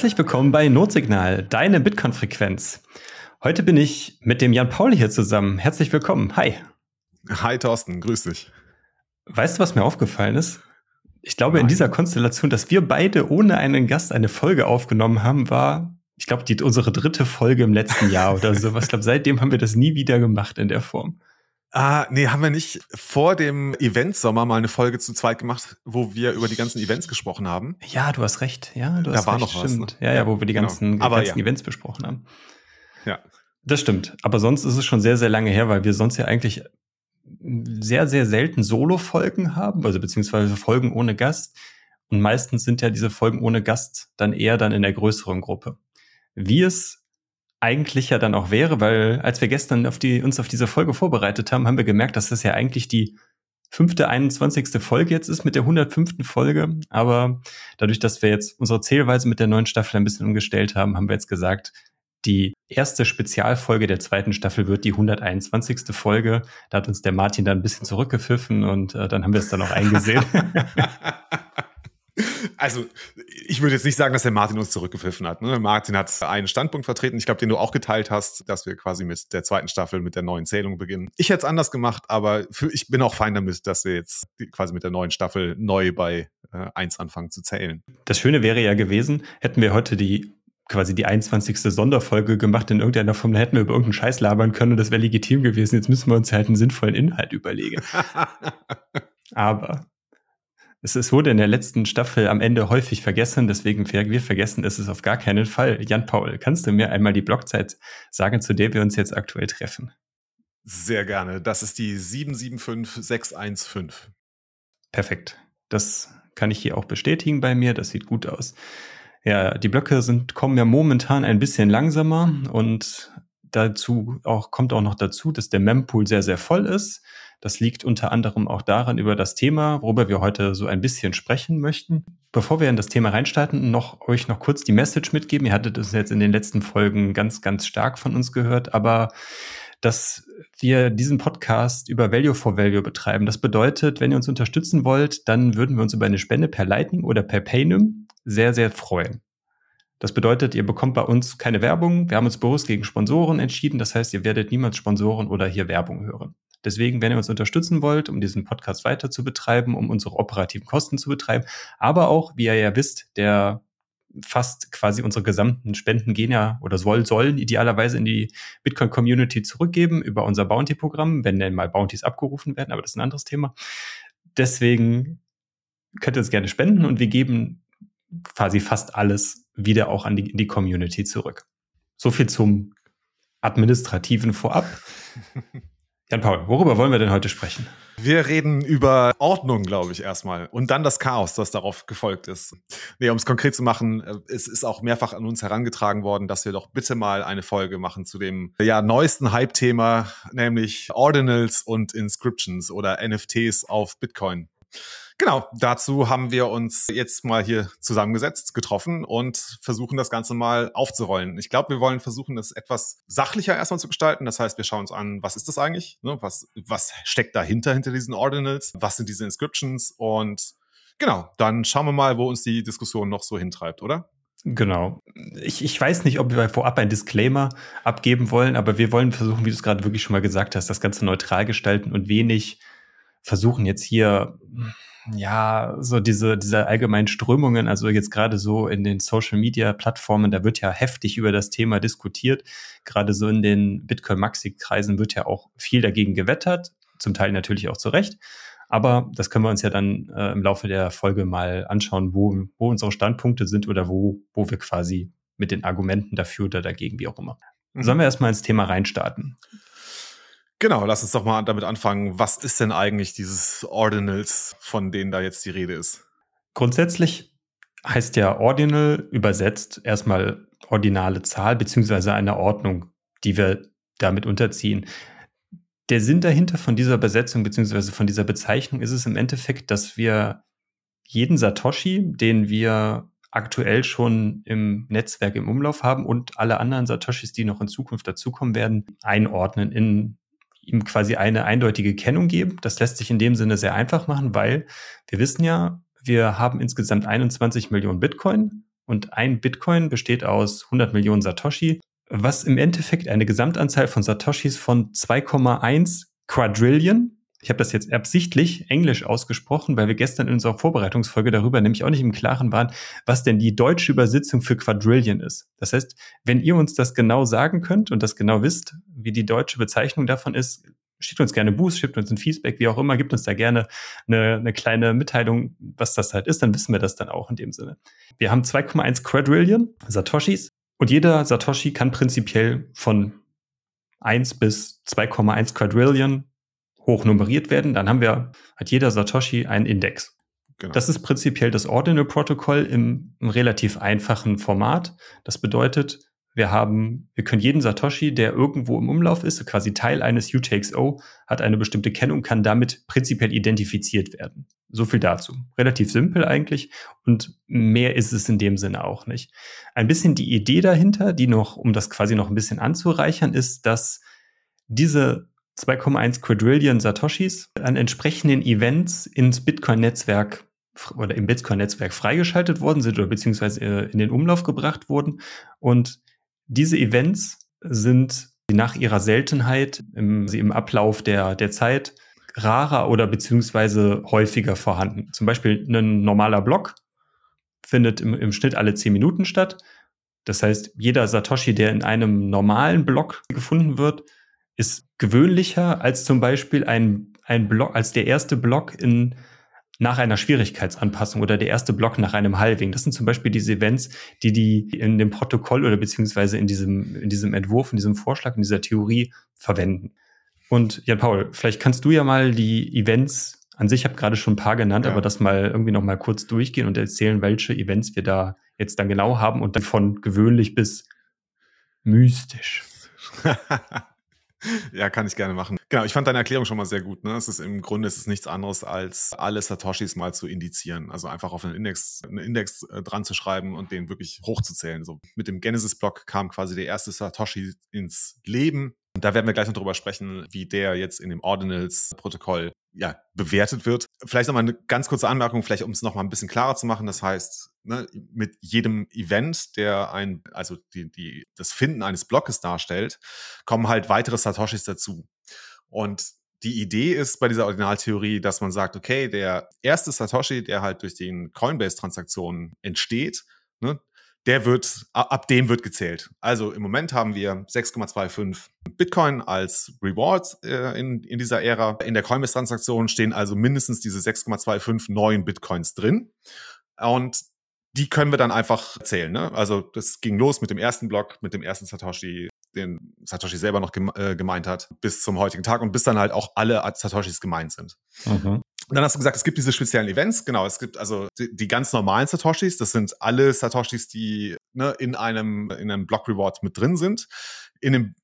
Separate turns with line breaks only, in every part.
Herzlich willkommen bei Notsignal, deine Bitcoin-Frequenz. Heute bin ich mit dem Jan Paul hier zusammen. Herzlich willkommen. Hi.
Hi Thorsten, grüß dich.
Weißt du, was mir aufgefallen ist? Ich glaube, Nein. in dieser Konstellation, dass wir beide ohne einen Gast eine Folge aufgenommen haben, war, ich glaube, die, unsere dritte Folge im letzten Jahr oder sowas. Ich glaube, seitdem haben wir das nie wieder gemacht in der Form.
Ah, nee, haben wir nicht vor dem Event-Sommer mal eine Folge zu zweit gemacht, wo wir über die ganzen Events gesprochen haben?
Ja, du hast recht. Ja, du da hast
war
recht,
noch was. Ne?
Ja, ja, wo wir die genau. ganzen, genau. ganzen ja. Events besprochen haben.
Ja.
Das stimmt. Aber sonst ist es schon sehr, sehr lange her, weil wir sonst ja eigentlich sehr, sehr selten Solo-Folgen haben, also beziehungsweise Folgen ohne Gast. Und meistens sind ja diese Folgen ohne Gast dann eher dann in der größeren Gruppe. Wie es eigentlich ja dann auch wäre, weil als wir gestern auf die, uns auf diese Folge vorbereitet haben, haben wir gemerkt, dass das ja eigentlich die fünfte, 21. Folge jetzt ist mit der 105. Folge. Aber dadurch, dass wir jetzt unsere Zählweise mit der neuen Staffel ein bisschen umgestellt haben, haben wir jetzt gesagt, die erste Spezialfolge der zweiten Staffel wird die 121. Folge. Da hat uns der Martin dann ein bisschen zurückgepfiffen und äh, dann haben wir es dann auch eingesehen.
Also, ich würde jetzt nicht sagen, dass der Martin uns zurückgepfiffen hat. Ne? Martin hat einen Standpunkt vertreten, ich glaube, den du auch geteilt hast, dass wir quasi mit der zweiten Staffel, mit der neuen Zählung beginnen. Ich hätte es anders gemacht, aber für, ich bin auch fein damit, dass wir jetzt quasi mit der neuen Staffel neu bei äh, 1 anfangen zu zählen.
Das Schöne wäre ja gewesen, hätten wir heute die quasi die 21. Sonderfolge gemacht in irgendeiner Form, da hätten wir über irgendeinen Scheiß labern können und das wäre legitim gewesen. Jetzt müssen wir uns halt einen sinnvollen Inhalt überlegen. Aber es, es wurde in der letzten Staffel am Ende häufig vergessen, deswegen wir, wir vergessen es auf gar keinen Fall. Jan Paul, kannst du mir einmal die Blockzeit sagen, zu der wir uns jetzt aktuell treffen?
Sehr gerne. Das ist die 775615.
Perfekt. Das kann ich hier auch bestätigen bei mir. Das sieht gut aus. Ja, die Blöcke sind, kommen ja momentan ein bisschen langsamer und dazu auch, kommt auch noch dazu, dass der Mempool sehr, sehr voll ist. Das liegt unter anderem auch daran über das Thema, worüber wir heute so ein bisschen sprechen möchten. Bevor wir in das Thema reinstarten, noch euch noch kurz die Message mitgeben. Ihr hattet es jetzt in den letzten Folgen ganz, ganz stark von uns gehört, aber dass wir diesen Podcast über Value for Value betreiben. Das bedeutet, wenn ihr uns unterstützen wollt, dann würden wir uns über eine Spende per Lightning oder per Paynum sehr, sehr freuen. Das bedeutet, ihr bekommt bei uns keine Werbung. Wir haben uns bewusst gegen Sponsoren entschieden. Das heißt, ihr werdet niemals Sponsoren oder hier Werbung hören. Deswegen, wenn ihr uns unterstützen wollt, um diesen Podcast weiter zu betreiben, um unsere operativen Kosten zu betreiben, aber auch, wie ihr ja wisst, der fast quasi unsere gesamten Spenden gehen ja oder soll, sollen idealerweise in die Bitcoin-Community zurückgeben über unser Bounty-Programm, wenn denn mal Bounties abgerufen werden, aber das ist ein anderes Thema. Deswegen könnt ihr uns gerne spenden und wir geben quasi fast alles wieder auch an die, in die Community zurück. So viel zum administrativen Vorab. Jan Paul, worüber wollen wir denn heute sprechen?
Wir reden über Ordnung, glaube ich, erstmal. Und dann das Chaos, das darauf gefolgt ist. Nee, um es konkret zu machen, äh, es ist auch mehrfach an uns herangetragen worden, dass wir doch bitte mal eine Folge machen zu dem ja, neuesten Hype-Thema, nämlich Ordinals und Inscriptions oder NFTs auf Bitcoin. Genau, dazu haben wir uns jetzt mal hier zusammengesetzt, getroffen und versuchen das Ganze mal aufzurollen. Ich glaube, wir wollen versuchen, das etwas sachlicher erstmal zu gestalten. Das heißt, wir schauen uns an, was ist das eigentlich? Ne? Was, was steckt dahinter, hinter diesen Ordinals? Was sind diese Inscriptions? Und genau, dann schauen wir mal, wo uns die Diskussion noch so hintreibt, oder?
Genau. Ich, ich weiß nicht, ob wir vorab ein Disclaimer abgeben wollen, aber wir wollen versuchen, wie du es gerade wirklich schon mal gesagt hast, das Ganze neutral gestalten und wenig versuchen jetzt hier ja, so diese, diese allgemeinen Strömungen, also jetzt gerade so in den Social Media Plattformen, da wird ja heftig über das Thema diskutiert. Gerade so in den Bitcoin Maxi Kreisen wird ja auch viel dagegen gewettert, zum Teil natürlich auch zu Recht. Aber das können wir uns ja dann äh, im Laufe der Folge mal anschauen, wo, wo unsere Standpunkte sind oder wo, wo wir quasi mit den Argumenten dafür oder dagegen, wie auch immer. Mhm. Sollen wir erstmal ins Thema reinstarten?
Genau, lass uns doch mal damit anfangen. Was ist denn eigentlich dieses Ordinals, von denen da jetzt die Rede ist?
Grundsätzlich heißt ja Ordinal übersetzt erstmal ordinale Zahl beziehungsweise eine Ordnung, die wir damit unterziehen. Der Sinn dahinter von dieser Besetzung beziehungsweise von dieser Bezeichnung ist es im Endeffekt, dass wir jeden Satoshi, den wir aktuell schon im Netzwerk im Umlauf haben und alle anderen Satoshis, die noch in Zukunft dazukommen werden, einordnen in ihm quasi eine eindeutige Kennung geben. Das lässt sich in dem Sinne sehr einfach machen, weil wir wissen ja, wir haben insgesamt 21 Millionen Bitcoin Und ein Bitcoin besteht aus 100 Millionen Satoshi, was im Endeffekt eine Gesamtanzahl von Satoshis von 2,1 Quadrillion ich habe das jetzt absichtlich englisch ausgesprochen, weil wir gestern in unserer Vorbereitungsfolge darüber nämlich auch nicht im Klaren waren, was denn die deutsche Übersetzung für Quadrillion ist. Das heißt, wenn ihr uns das genau sagen könnt und das genau wisst, wie die deutsche Bezeichnung davon ist, schickt uns gerne Boost, schickt uns ein Feedback, wie auch immer, gibt uns da gerne eine, eine kleine Mitteilung, was das halt ist, dann wissen wir das dann auch in dem Sinne. Wir haben 2,1 Quadrillion Satoshis und jeder Satoshi kann prinzipiell von 1 bis 2,1 Quadrillion hoch nummeriert werden, dann haben wir, hat jeder Satoshi einen Index. Genau. Das ist prinzipiell das Ordinal-Protokoll im, im relativ einfachen Format. Das bedeutet, wir haben, wir können jeden Satoshi, der irgendwo im Umlauf ist, quasi Teil eines UTXO, hat eine bestimmte Kennung, kann damit prinzipiell identifiziert werden. So viel dazu. Relativ simpel eigentlich und mehr ist es in dem Sinne auch nicht. Ein bisschen die Idee dahinter, die noch, um das quasi noch ein bisschen anzureichern, ist, dass diese 2,1 Quadrillion Satoshis an entsprechenden Events ins Bitcoin-Netzwerk oder im Bitcoin-Netzwerk freigeschaltet worden sind oder beziehungsweise äh, in den Umlauf gebracht wurden. Und diese Events sind nach ihrer Seltenheit im, im Ablauf der, der Zeit rarer oder beziehungsweise häufiger vorhanden. Zum Beispiel ein normaler Block findet im, im Schnitt alle 10 Minuten statt. Das heißt, jeder Satoshi, der in einem normalen Block gefunden wird, ist gewöhnlicher als zum Beispiel ein, ein Block, als der erste Block in, nach einer Schwierigkeitsanpassung oder der erste Block nach einem Halving. Das sind zum Beispiel diese Events, die die in dem Protokoll oder beziehungsweise in diesem, in diesem Entwurf, in diesem Vorschlag, in dieser Theorie verwenden. Und Jan Paul, vielleicht kannst du ja mal die Events an sich, ich habe gerade schon ein paar genannt, ja. aber das mal irgendwie noch mal kurz durchgehen und erzählen, welche Events wir da jetzt dann genau haben und dann von gewöhnlich bis mystisch.
Ja, kann ich gerne machen. Genau, ich fand deine Erklärung schon mal sehr gut. Ne? Es ist im Grunde ist es nichts anderes, als alle Satoshis mal zu indizieren. Also einfach auf einen Index, einen Index äh, dran zu schreiben und den wirklich hochzuzählen. So mit dem Genesis-Block kam quasi der erste Satoshi ins Leben. Und da werden wir gleich noch drüber sprechen, wie der jetzt in dem Ordinals-Protokoll ja, bewertet wird. Vielleicht nochmal eine ganz kurze Anmerkung, vielleicht um es nochmal ein bisschen klarer zu machen. Das heißt, ne, mit jedem Event, der ein, also die, die, das Finden eines Blockes darstellt, kommen halt weitere Satoshis dazu. Und die Idee ist bei dieser Ordinaltheorie, dass man sagt, okay, der erste Satoshi, der halt durch den Coinbase-Transaktionen entsteht, ne, der wird, ab dem wird gezählt. Also im Moment haben wir 6,25 Bitcoin als Reward äh, in, in dieser Ära. In der Coinbase-Transaktion stehen also mindestens diese 6,25 neuen Bitcoins drin. Und die können wir dann einfach zählen. Ne? Also das ging los mit dem ersten Block, mit dem ersten Satoshi, den Satoshi selber noch äh, gemeint hat, bis zum heutigen Tag und bis dann halt auch alle Satoshis gemeint sind. Mhm. Und dann hast du gesagt, es gibt diese speziellen Events. Genau, es gibt also die, die ganz normalen Satoshis. Das sind alle Satoshis, die ne, in einem in einem Block Reward mit drin sind. In dem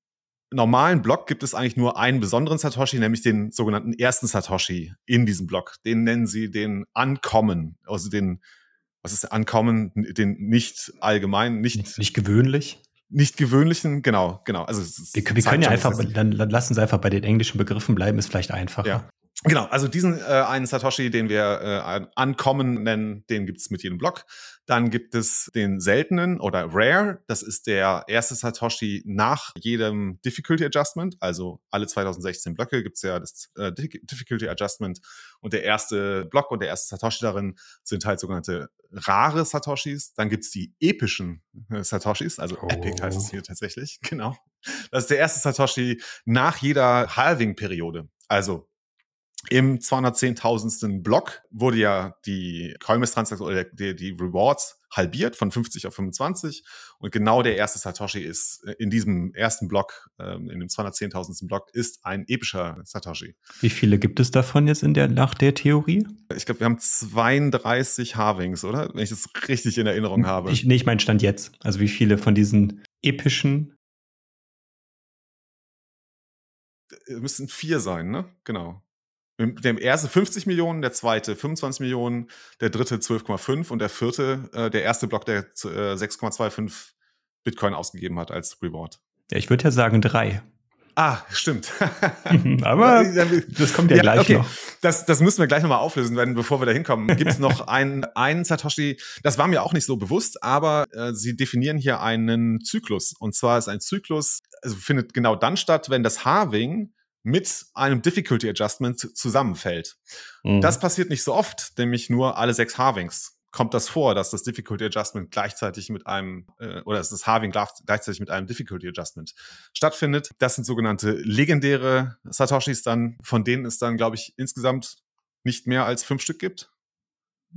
normalen Block gibt es eigentlich nur einen besonderen Satoshi, nämlich den sogenannten ersten Satoshi in diesem Block. Den nennen sie den Uncommon, also den was ist der Uncommon, den nicht allgemein, nicht
nicht, nicht gewöhnlich
nicht gewöhnlichen, genau, genau. Also
wir, wir können ja einfach, dann, dann lassen Sie einfach bei den englischen Begriffen bleiben, ist vielleicht einfacher.
Ja. Genau, also diesen äh, einen Satoshi, den wir äh, Uncommon nennen, den gibt's mit jedem Block. Dann gibt es den seltenen oder Rare. Das ist der erste Satoshi nach jedem Difficulty Adjustment. Also alle 2016 Blöcke gibt's ja das äh, Difficulty Adjustment. Und der erste Block und der erste Satoshi darin sind halt sogenannte rare Satoshis. Dann gibt's die epischen äh, Satoshis, also oh. Epic heißt es hier tatsächlich. Genau. Das ist der erste Satoshi nach jeder Halving-Periode. Also im 210.000. Block wurde ja die Coinbase-Transaktion oder die, die Rewards halbiert von 50 auf 25 und genau der erste Satoshi ist äh, in diesem ersten Block, ähm, in dem 210.000. Block, ist ein epischer Satoshi.
Wie viele gibt es davon jetzt in der, nach der Theorie?
Ich glaube, wir haben 32 Halvings, oder? Wenn ich das richtig in Erinnerung habe.
Ich, nee, ich meine Stand jetzt. Also wie viele von diesen epischen
müssten vier sein, ne? Genau. Der erste 50 Millionen, der zweite 25 Millionen, der dritte 12,5 und der vierte, äh, der erste Block, der äh, 6,25 Bitcoin ausgegeben hat als Reward.
Ja, ich würde ja sagen drei.
Ah, stimmt.
Aber das kommt ja, ja gleich okay. noch.
Das, das müssen wir gleich nochmal auflösen, wenn, bevor wir da hinkommen. Gibt es noch einen, einen Satoshi, das war mir auch nicht so bewusst, aber äh, sie definieren hier einen Zyklus. Und zwar ist ein Zyklus, also findet genau dann statt, wenn das Halving mit einem Difficulty Adjustment zusammenfällt. Mhm. Das passiert nicht so oft, nämlich nur alle sechs Halvings kommt das vor, dass das Difficulty Adjustment gleichzeitig mit einem, äh, oder dass das Halving gleichzeitig mit einem Difficulty Adjustment stattfindet. Das sind sogenannte legendäre Satoshis dann, von denen es dann, glaube ich, insgesamt nicht mehr als fünf Stück gibt.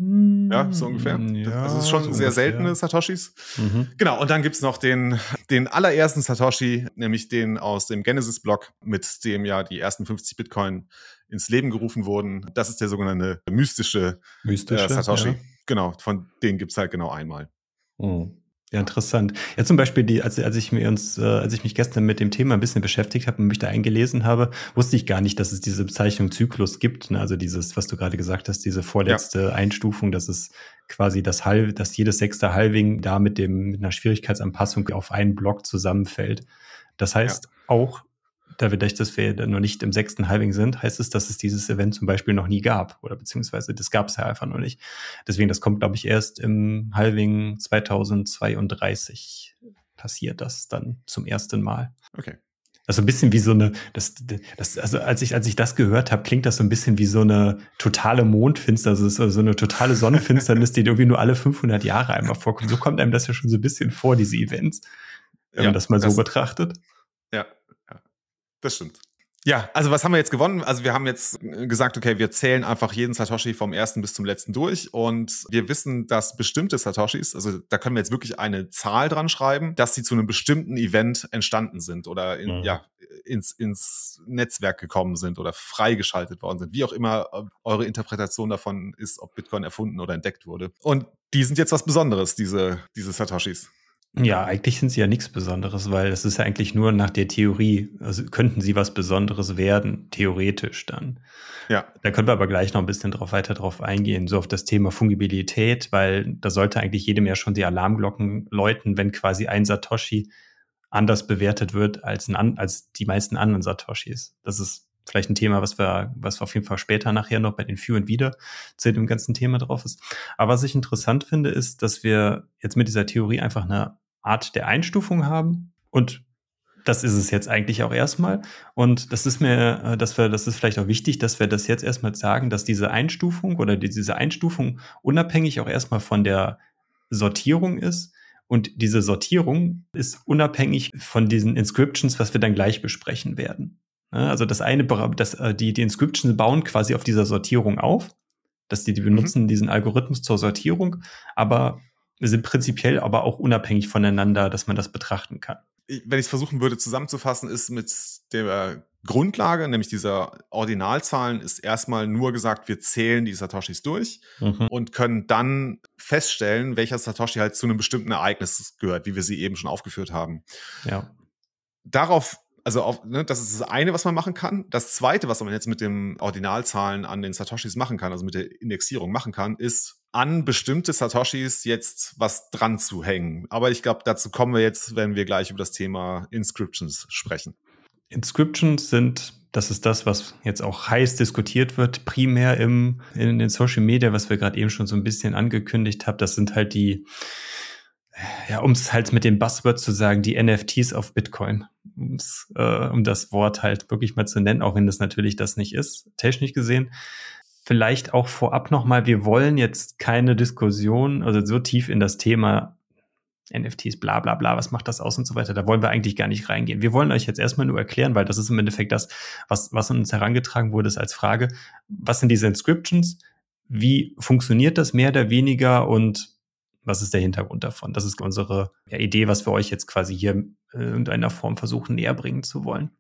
Ja, so ungefähr.
Hm, ja,
das ist schon
so
sehr seltene Satoshis.
Mhm.
Genau, und dann gibt's noch den, den allerersten Satoshi, nämlich den aus dem Genesis-Block, mit dem ja die ersten 50 Bitcoin ins Leben gerufen wurden. Das ist der sogenannte mystische,
Mystische,
äh, Satoshi.
ja.
Genau, von denen gibt's halt genau einmal.
Oh. Ja, interessant. Ja, zum Beispiel, die, als, als ich mir uns, äh, als ich mich gestern mit dem Thema ein bisschen beschäftigt habe und mich da eingelesen habe, wusste ich gar nicht, dass es diese Bezeichnung Zyklus gibt. Ne? Also dieses, was du gerade gesagt hast, diese vorletzte Einstufung, dass es quasi das Halb, dass jedes sechste Halving da mit dem mit einer Schwierigkeitsanpassung auf einen Block zusammenfällt. Das heißt auch, da wir dass wir dann noch nicht im sechsten Halving sind, heißt es, dass es dieses Event zum Beispiel noch nie gab. Oder beziehungsweise das gab es ja einfach noch nicht. Deswegen, das kommt, glaube ich, erst im Halving 2032 passiert das dann zum ersten Mal.
Okay.
Also ein bisschen wie so eine, das, das, also als ich, als ich das gehört habe, klingt das so ein bisschen wie so eine totale Mondfinsternis, also so eine totale Sonnenfinsternis, die irgendwie nur alle 500 Jahre einmal vorkommt. So kommt einem das ja schon so ein bisschen vor, diese Events, wenn
Ja,
man das mal
das-
so betrachtet.
Ja, ja, das stimmt. Ja, also was haben wir jetzt gewonnen? Also wir haben jetzt äh, gesagt, okay, wir zählen einfach jeden Satoshi vom ersten bis zum letzten durch und wir wissen, dass bestimmte Satoshis, also da können wir jetzt wirklich eine Zahl dran schreiben, dass sie zu einem bestimmten Event entstanden sind oder in,
Mhm.
ja, ins, ins Netzwerk gekommen sind oder freigeschaltet worden sind. Wie auch immer eure Interpretation davon ist, ob Bitcoin erfunden oder entdeckt wurde. Und die sind jetzt was Besonderes, diese, diese Satoshis.
Ja, eigentlich sind sie ja nichts Besonderes, weil es ist ja eigentlich nur nach der Theorie, also könnten sie was Besonderes werden, theoretisch dann.
Ja,
Da können wir aber gleich noch ein bisschen drauf weiter drauf eingehen, so auf das Thema Fungibilität, weil da sollte eigentlich jedem ja schon die Alarmglocken läuten, wenn quasi ein Satoshi anders bewertet wird als, ein, als die meisten anderen Satoshis. Das ist vielleicht ein Thema, was wir, was wir auf jeden Fall später nachher noch bei den Für und Wider zu dem ganzen Thema drauf ist. Aber was ich interessant finde, ist, dass wir jetzt mit dieser Theorie einfach eine Art der Einstufung haben und das ist es jetzt eigentlich auch erstmal. Und das ist mir, äh, dass wir, das ist vielleicht auch wichtig, dass wir das jetzt erstmal sagen, dass diese Einstufung oder die, diese Einstufung unabhängig auch erstmal von der Sortierung ist. Und diese Sortierung ist unabhängig von diesen Inscriptions, was wir dann gleich besprechen werden. Ja, Also das eine, das, äh, die, die Inscriptions bauen quasi auf dieser Sortierung auf, dass die, die benutzen diesen Algorithmus zur Sortierung, aber sind prinzipiell aber auch unabhängig voneinander, dass man das betrachten kann.
wenn ich es versuchen würde zusammenzufassen, ist mit der Grundlage, nämlich dieser Ordinalzahlen, ist erstmal nur gesagt, wir zählen die Satoshis durch
Mhm.
und können dann feststellen, welcher Satoshi halt zu einem bestimmten Ereignis gehört, wie wir sie eben schon aufgeführt haben.
Ja.
Darauf, also auf, ne, das ist das eine, was man machen kann. Das zweite, was man jetzt mit den Ordinalzahlen an den Satoshis machen kann, also mit der Indexierung machen kann, ist an bestimmte Satoshis jetzt was dran zu hängen. Aber ich glaube, dazu kommen wir jetzt, wenn wir gleich über das Thema Inscriptions sprechen.
Inscriptions sind, das ist das, was jetzt auch heiß diskutiert wird, primär im, in den Social Media, was wir gerade eben schon so ein bisschen angekündigt haben. Das sind halt die, ja, um es halt mit dem Buzzword zu sagen, die NFTs auf Bitcoin. Äh, um das Wort halt wirklich mal zu nennen, auch wenn das natürlich das nicht ist, technisch gesehen. Vielleicht auch vorab nochmal, wir wollen jetzt keine Diskussion, also so tief in das Thema NFTs, bla bla bla, was macht das aus und so weiter. Da wollen wir eigentlich gar nicht reingehen. Wir wollen euch jetzt erstmal nur erklären, weil das ist im Endeffekt das, was, was uns herangetragen wurde, ist als Frage, was sind diese Inscriptions? Wie funktioniert das mehr oder weniger und was ist der Hintergrund davon? Das ist unsere Idee, was wir euch jetzt quasi hier in irgendeiner Form versuchen näher bringen zu wollen.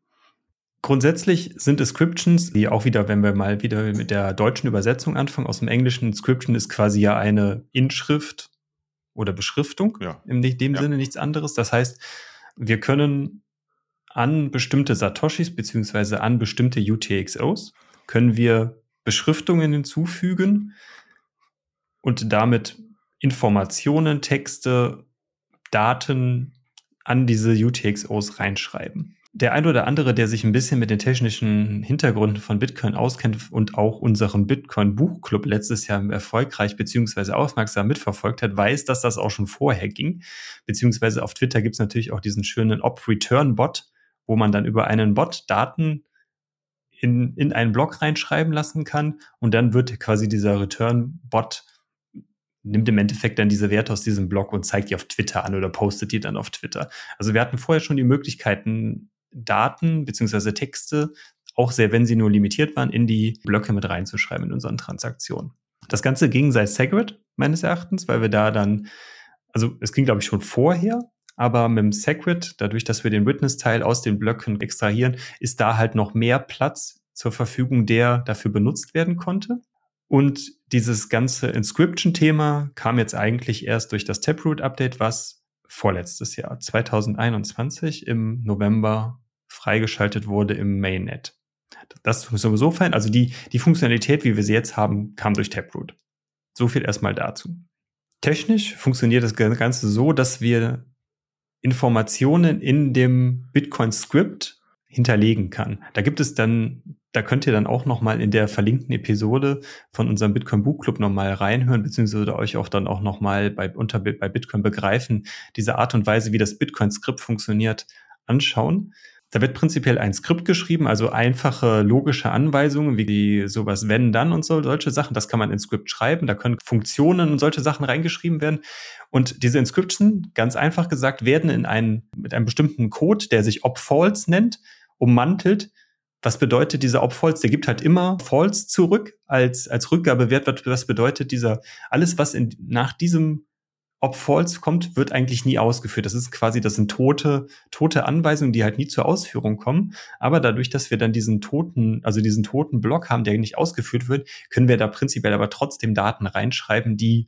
Grundsätzlich sind Inscriptions, die auch wieder, wenn wir mal wieder mit der deutschen Übersetzung anfangen, aus dem Englischen, Inscription ist quasi ja eine Inschrift oder Beschriftung.
Ja.
In dem
Ja.
Sinne nichts anderes. Das heißt, wir können an bestimmte Satoshis beziehungsweise an bestimmte UTXOs können wir Beschriftungen hinzufügen und damit Informationen, Texte, Daten an diese UTXOs reinschreiben. der ein oder andere, der sich ein bisschen mit den technischen Hintergründen von Bitcoin auskennt und auch unseren Bitcoin-Buchclub letztes Jahr erfolgreich beziehungsweise aufmerksam mitverfolgt hat, weiß, dass das auch schon vorher ging. Beziehungsweise auf Twitter gibt es natürlich auch diesen schönen Op-Return-Bot, wo man dann über einen Bot Daten in, in einen Blog reinschreiben lassen kann und dann wird quasi dieser Return-Bot nimmt im Endeffekt dann diese Werte aus diesem Blog und zeigt die auf Twitter an oder postet die dann auf Twitter. Also wir hatten vorher schon die Möglichkeiten, Daten beziehungsweise Texte, auch sehr, wenn sie nur limitiert waren, in die Blöcke mit reinzuschreiben in unseren Transaktionen. Das Ganze ging seit Segwit, meines Erachtens, weil wir da dann, also es ging, glaube ich, schon vorher, aber mit dem Segwit, dadurch, dass wir den Witness-Teil aus den Blöcken extrahieren, ist da halt noch mehr Platz zur Verfügung, der dafür benutzt werden konnte. Und dieses ganze Inscription-Thema kam jetzt eigentlich erst durch das Taproot-Update, was vorletztes Jahr, 2021 im November freigeschaltet wurde im Mainnet. Das ist sowieso fein. Also die, die Funktionalität, wie wir sie jetzt haben, kam durch Taproot. So viel erstmal dazu. Technisch funktioniert das Ganze so, dass wir Informationen in dem Bitcoin-Script hinterlegen kann. Da gibt es dann da könnt ihr dann auch nochmal in der verlinkten Episode von unserem Bitcoin Buch Club nochmal reinhören, beziehungsweise euch auch dann auch nochmal bei, unter, bei Bitcoin begreifen, diese Art und Weise, wie das Bitcoin-Skript funktioniert, anschauen. Da wird prinzipiell ein Skript geschrieben, also einfache logische Anweisungen, wie sowas wenn, dann und so, solche Sachen. Das kann man in Skript schreiben. Da können Funktionen und solche Sachen reingeschrieben werden. Und diese Inscription, ganz einfach gesagt, werden in einen, mit einem bestimmten Code, der sich op-false nennt, ummantelt was bedeutet dieser Op-False? Der gibt halt immer False zurück als, als Rückgabewert. Was bedeutet dieser, alles, was in, nach diesem Op-False kommt, wird eigentlich nie ausgeführt. Das ist quasi, das sind tote, tote Anweisungen, die halt nie zur Ausführung kommen. Aber dadurch, dass wir dann diesen toten, also diesen toten Block haben, der nicht ausgeführt wird, können wir da prinzipiell aber trotzdem Daten reinschreiben, die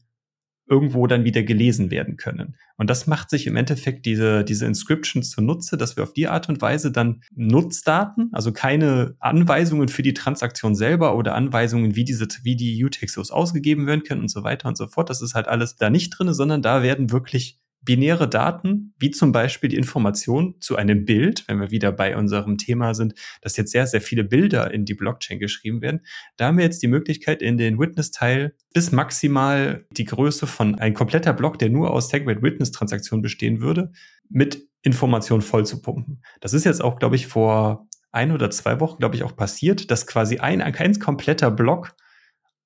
irgendwo dann wieder gelesen werden können. Und das macht sich im Endeffekt diese, diese Inscriptions zunutze, dass wir auf die Art und Weise dann Nutzdaten, also keine Anweisungen für die Transaktion selber oder Anweisungen, wie diese, wie die UTXOs ausgegeben werden können und so weiter und so fort. Das ist halt alles da nicht drin, sondern da werden wirklich binäre Daten, wie zum Beispiel die Information zu einem Bild, wenn wir wieder bei unserem Thema sind, dass jetzt sehr, sehr viele Bilder in die Blockchain geschrieben werden, da haben wir jetzt die Möglichkeit, in den Witness-Teil bis maximal die Größe von ein kompletter Block, der nur aus Segwit Witness-Transaktionen bestehen würde, mit Informationen voll zu pumpen. Das ist jetzt auch, glaube ich, vor ein oder zwei Wochen, glaube ich, auch passiert, dass quasi ein, ein kompletter Block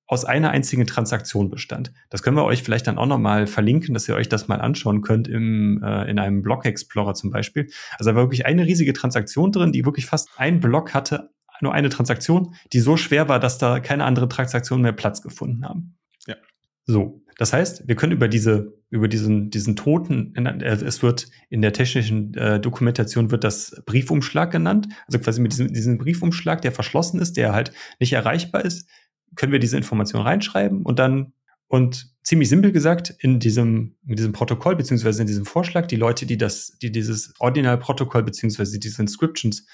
aus einer einzigen Transaktion bestand. Das können wir euch vielleicht dann auch nochmal verlinken, dass ihr euch das mal anschauen könnt im, äh, in einem Block Explorer zum Beispiel. Also da war wirklich eine riesige Transaktion drin, die wirklich fast ein Block hatte, nur eine Transaktion, die so schwer war, dass da keine andere Transaktionen mehr Platz gefunden haben. Ja. So. Das heißt, wir können über diese, über diesen, diesen Toten, äh, es wird in der technischen äh, Dokumentation wird das Briefumschlag genannt. Also quasi mit diesem, diesem Briefumschlag, der verschlossen ist, der halt nicht erreichbar ist, können wir diese Information reinschreiben und dann und ziemlich simpel gesagt, in diesem, in diesem Protokoll, beziehungsweise in diesem Vorschlag, die Leute, die das, die dieses Ordinal-Protokoll, beziehungsweise diese Inscriptions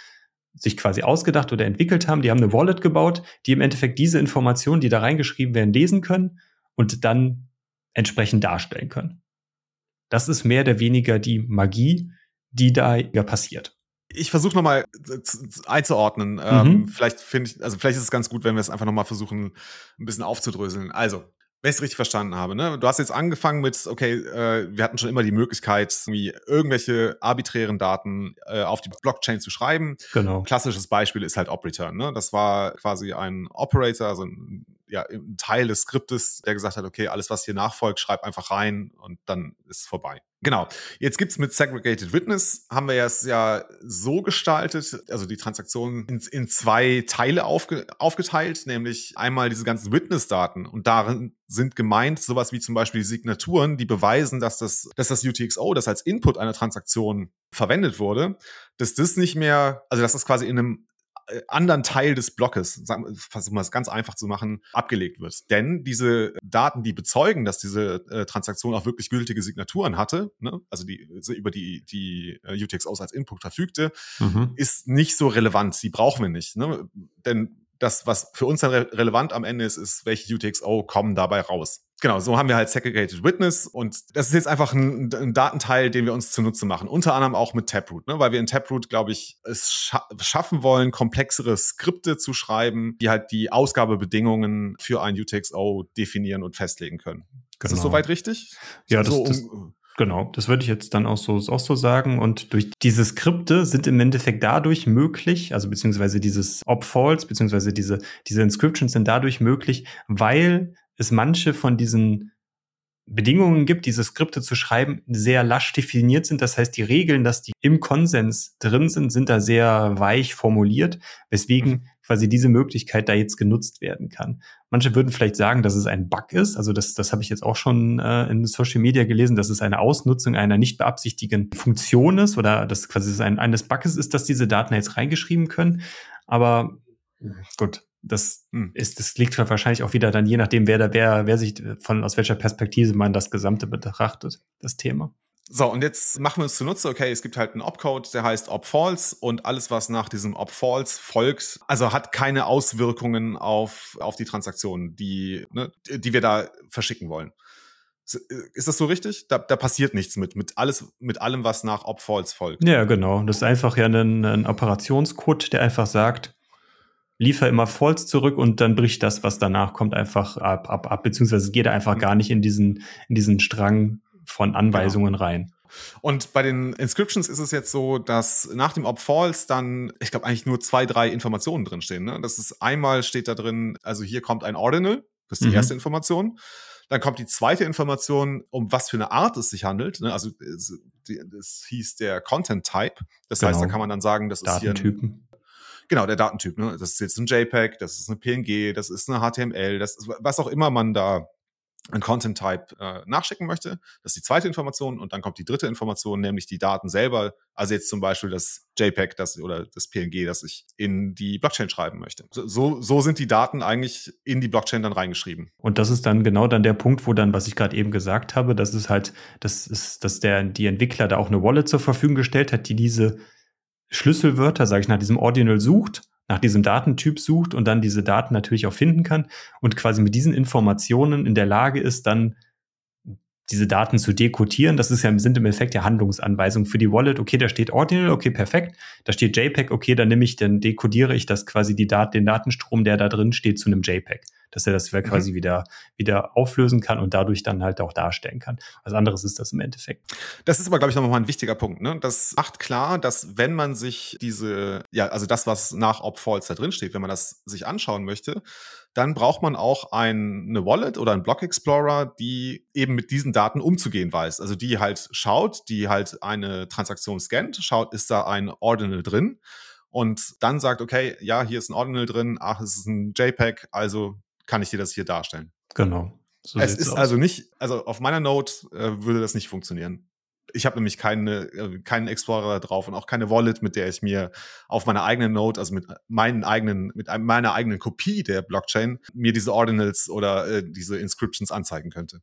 sich quasi ausgedacht oder entwickelt haben, die haben eine Wallet gebaut, die im Endeffekt diese Informationen, die da reingeschrieben werden, lesen können und dann entsprechend darstellen können. Das ist mehr oder weniger die Magie, die da passiert
ich versuche nochmal einzuordnen. Ähm, mhm. Ähm, vielleicht finde ich, also vielleicht ist es ganz gut, wenn wir es einfach nochmal versuchen, ein bisschen aufzudröseln. Also, wenn ich es richtig verstanden habe, ne? Du hast jetzt angefangen mit, okay, äh, wir hatten schon immer die Möglichkeit, irgendwie irgendwelche arbiträren Daten äh, auf die Blockchain zu schreiben. Genau. Klassisches Beispiel ist halt Op-Return. Ne? Das war quasi ein Operator, also ein ja, ein Teil des Skriptes, der gesagt hat, okay, alles, was hier nachfolgt, schreib einfach rein und dann ist es vorbei. Genau. Jetzt gibt's mit Segregated Witness, haben wir es ja so gestaltet, also die Transaktionen in, in zwei Teile aufge, aufgeteilt, nämlich einmal diese ganzen Witness-Daten und darin sind gemeint sowas wie zum Beispiel die Signaturen, die beweisen, dass das, dass das UTXO, das als Input einer Transaktion verwendet wurde, dass das nicht mehr, also dass das quasi in einem anderen Teil des Blockes, versuchen wir es ganz einfach zu machen, abgelegt wird. Denn diese Daten, die bezeugen, dass diese äh, Transaktion auch wirklich gültige Signaturen hatte, ne, also die über die die äh, UTXOs als Input verfügte, mhm. ist nicht so relevant. Die brauchen wir nicht. Ne? Denn das, was für uns dann re relevant am Ende ist, ist, welche UTXO kommen dabei raus. Genau, so haben wir halt Segregated Witness und das ist jetzt einfach ein, ein Datenteil, den wir uns zunutze machen. Unter anderem auch mit Taproot, ne? weil wir in Taproot, glaube ich, es scha schaffen wollen, komplexere Skripte zu schreiben, die halt die Ausgabebedingungen für ein UTXO definieren und festlegen können. Genau. Ist das genau. soweit richtig?
Ja, so, das, das Genau, das würde ich jetzt dann auch so, auch so sagen. Und durch diese Skripte sind im Endeffekt dadurch möglich, also beziehungsweise dieses Op-Falls, beziehungsweise diese, diese Inscriptions sind dadurch möglich, weil es manche von diesen Bedingungen gibt, diese Skripte zu schreiben, sehr lasch definiert sind. Das heißt, die Regeln, dass die im Konsens drin sind, sind da sehr weich formuliert, weswegen mhm. quasi diese Möglichkeit da jetzt genutzt werden kann. Manche würden vielleicht sagen, dass es ein Bug ist. Also das, das habe ich jetzt auch schon äh, in Social Media gelesen, dass es eine Ausnutzung einer nicht beabsichtigten Funktion ist oder dass quasi ein, eines Bugs ist, dass diese Daten jetzt reingeschrieben können. Aber gut, das hm. ist, das liegt wahrscheinlich auch wieder dann je nachdem, wer da, wer, wer sich von aus welcher Perspektive man das Gesamte betrachtet, das Thema.
So, und jetzt machen wir uns zunutze, okay, es gibt halt einen Opcode, der heißt Opfalse und alles, was nach diesem Opfalse folgt, also hat keine Auswirkungen auf, auf die Transaktionen, die, ne, die wir da verschicken wollen. Ist das so richtig? Da, da passiert nichts mit, mit alles, mit allem, was nach Opfalse folgt.
Ja, genau. Das ist einfach ja ein, ein Operationscode, der einfach sagt, liefer immer False zurück und dann bricht das, was danach kommt, einfach ab, ab, ab, beziehungsweise geht er einfach mhm. gar nicht in diesen, in diesen Strang von Anweisungen genau. rein.
Und bei den Inscriptions ist es jetzt so, dass nach dem Op False dann, ich glaube, eigentlich nur zwei, drei Informationen drinstehen. Ne? Das ist einmal steht da drin, also hier kommt ein Ordinal, das ist die mhm. erste Information. Dann kommt die zweite Information, um was für eine Art es sich handelt. Ne? Also das hieß der Content Type. Das genau. heißt, da genau. kann man dann sagen, das ist hier ein, Genau, der Datentyp. Ne? Das ist jetzt ein JPEG, das ist eine PNG, das ist eine HTML, das ist was auch immer man da ein Content Type äh, nachschicken möchte. Das ist die zweite Information und dann kommt die dritte Information, nämlich die Daten selber. Also jetzt zum Beispiel das JPEG das, oder das PNG, das ich in die Blockchain schreiben möchte. So, so sind die Daten eigentlich in die Blockchain dann reingeschrieben.
Und das ist dann genau dann der Punkt, wo dann, was ich gerade eben gesagt habe, das ist halt, das ist, dass der, die Entwickler da auch eine Wallet zur Verfügung gestellt hat, die diese Schlüsselwörter, sage ich, nach diesem Ordinal sucht, nach diesem Datentyp sucht und dann diese Daten natürlich auch finden kann und quasi mit diesen Informationen in der Lage ist, dann diese Daten zu dekodieren. Das ist ja, sind im Endeffekt ja Handlungsanweisungen für die Wallet. Okay, da steht Ordinal, okay, perfekt. Da steht JPEG, okay, dann nehme ich, dann dekodiere ich das quasi die Dat den Datenstrom, der da drin steht, zu einem JPEG dass er das mhm. quasi wieder, wieder auflösen kann und dadurch dann halt auch darstellen kann. Was anderes ist das im Endeffekt.
Das ist aber, glaube ich, nochmal ein wichtiger Punkt. Ne? Das macht klar, dass wenn man sich diese, ja, also das, was nach Opfalls da drin steht, wenn man das sich anschauen möchte, dann braucht man auch ein, eine Wallet oder einen Block Explorer, die eben mit diesen Daten umzugehen weiß. Also die halt schaut, die halt eine Transaktion scannt, schaut, ist da ein Ordinal drin und dann sagt, okay, ja, hier ist ein Ordinal drin, ach, es ist ein JPEG, also kann ich dir das hier darstellen.
Genau.
So es ist aus. also nicht, also auf meiner Note äh, würde das nicht funktionieren. Ich habe nämlich keine, äh, keinen Explorer drauf und auch keine Wallet, mit der ich mir auf meiner eigenen Note, also mit meinen eigenen, mit meiner eigenen Kopie der Blockchain, mir diese Ordinals oder äh, diese Inscriptions anzeigen könnte.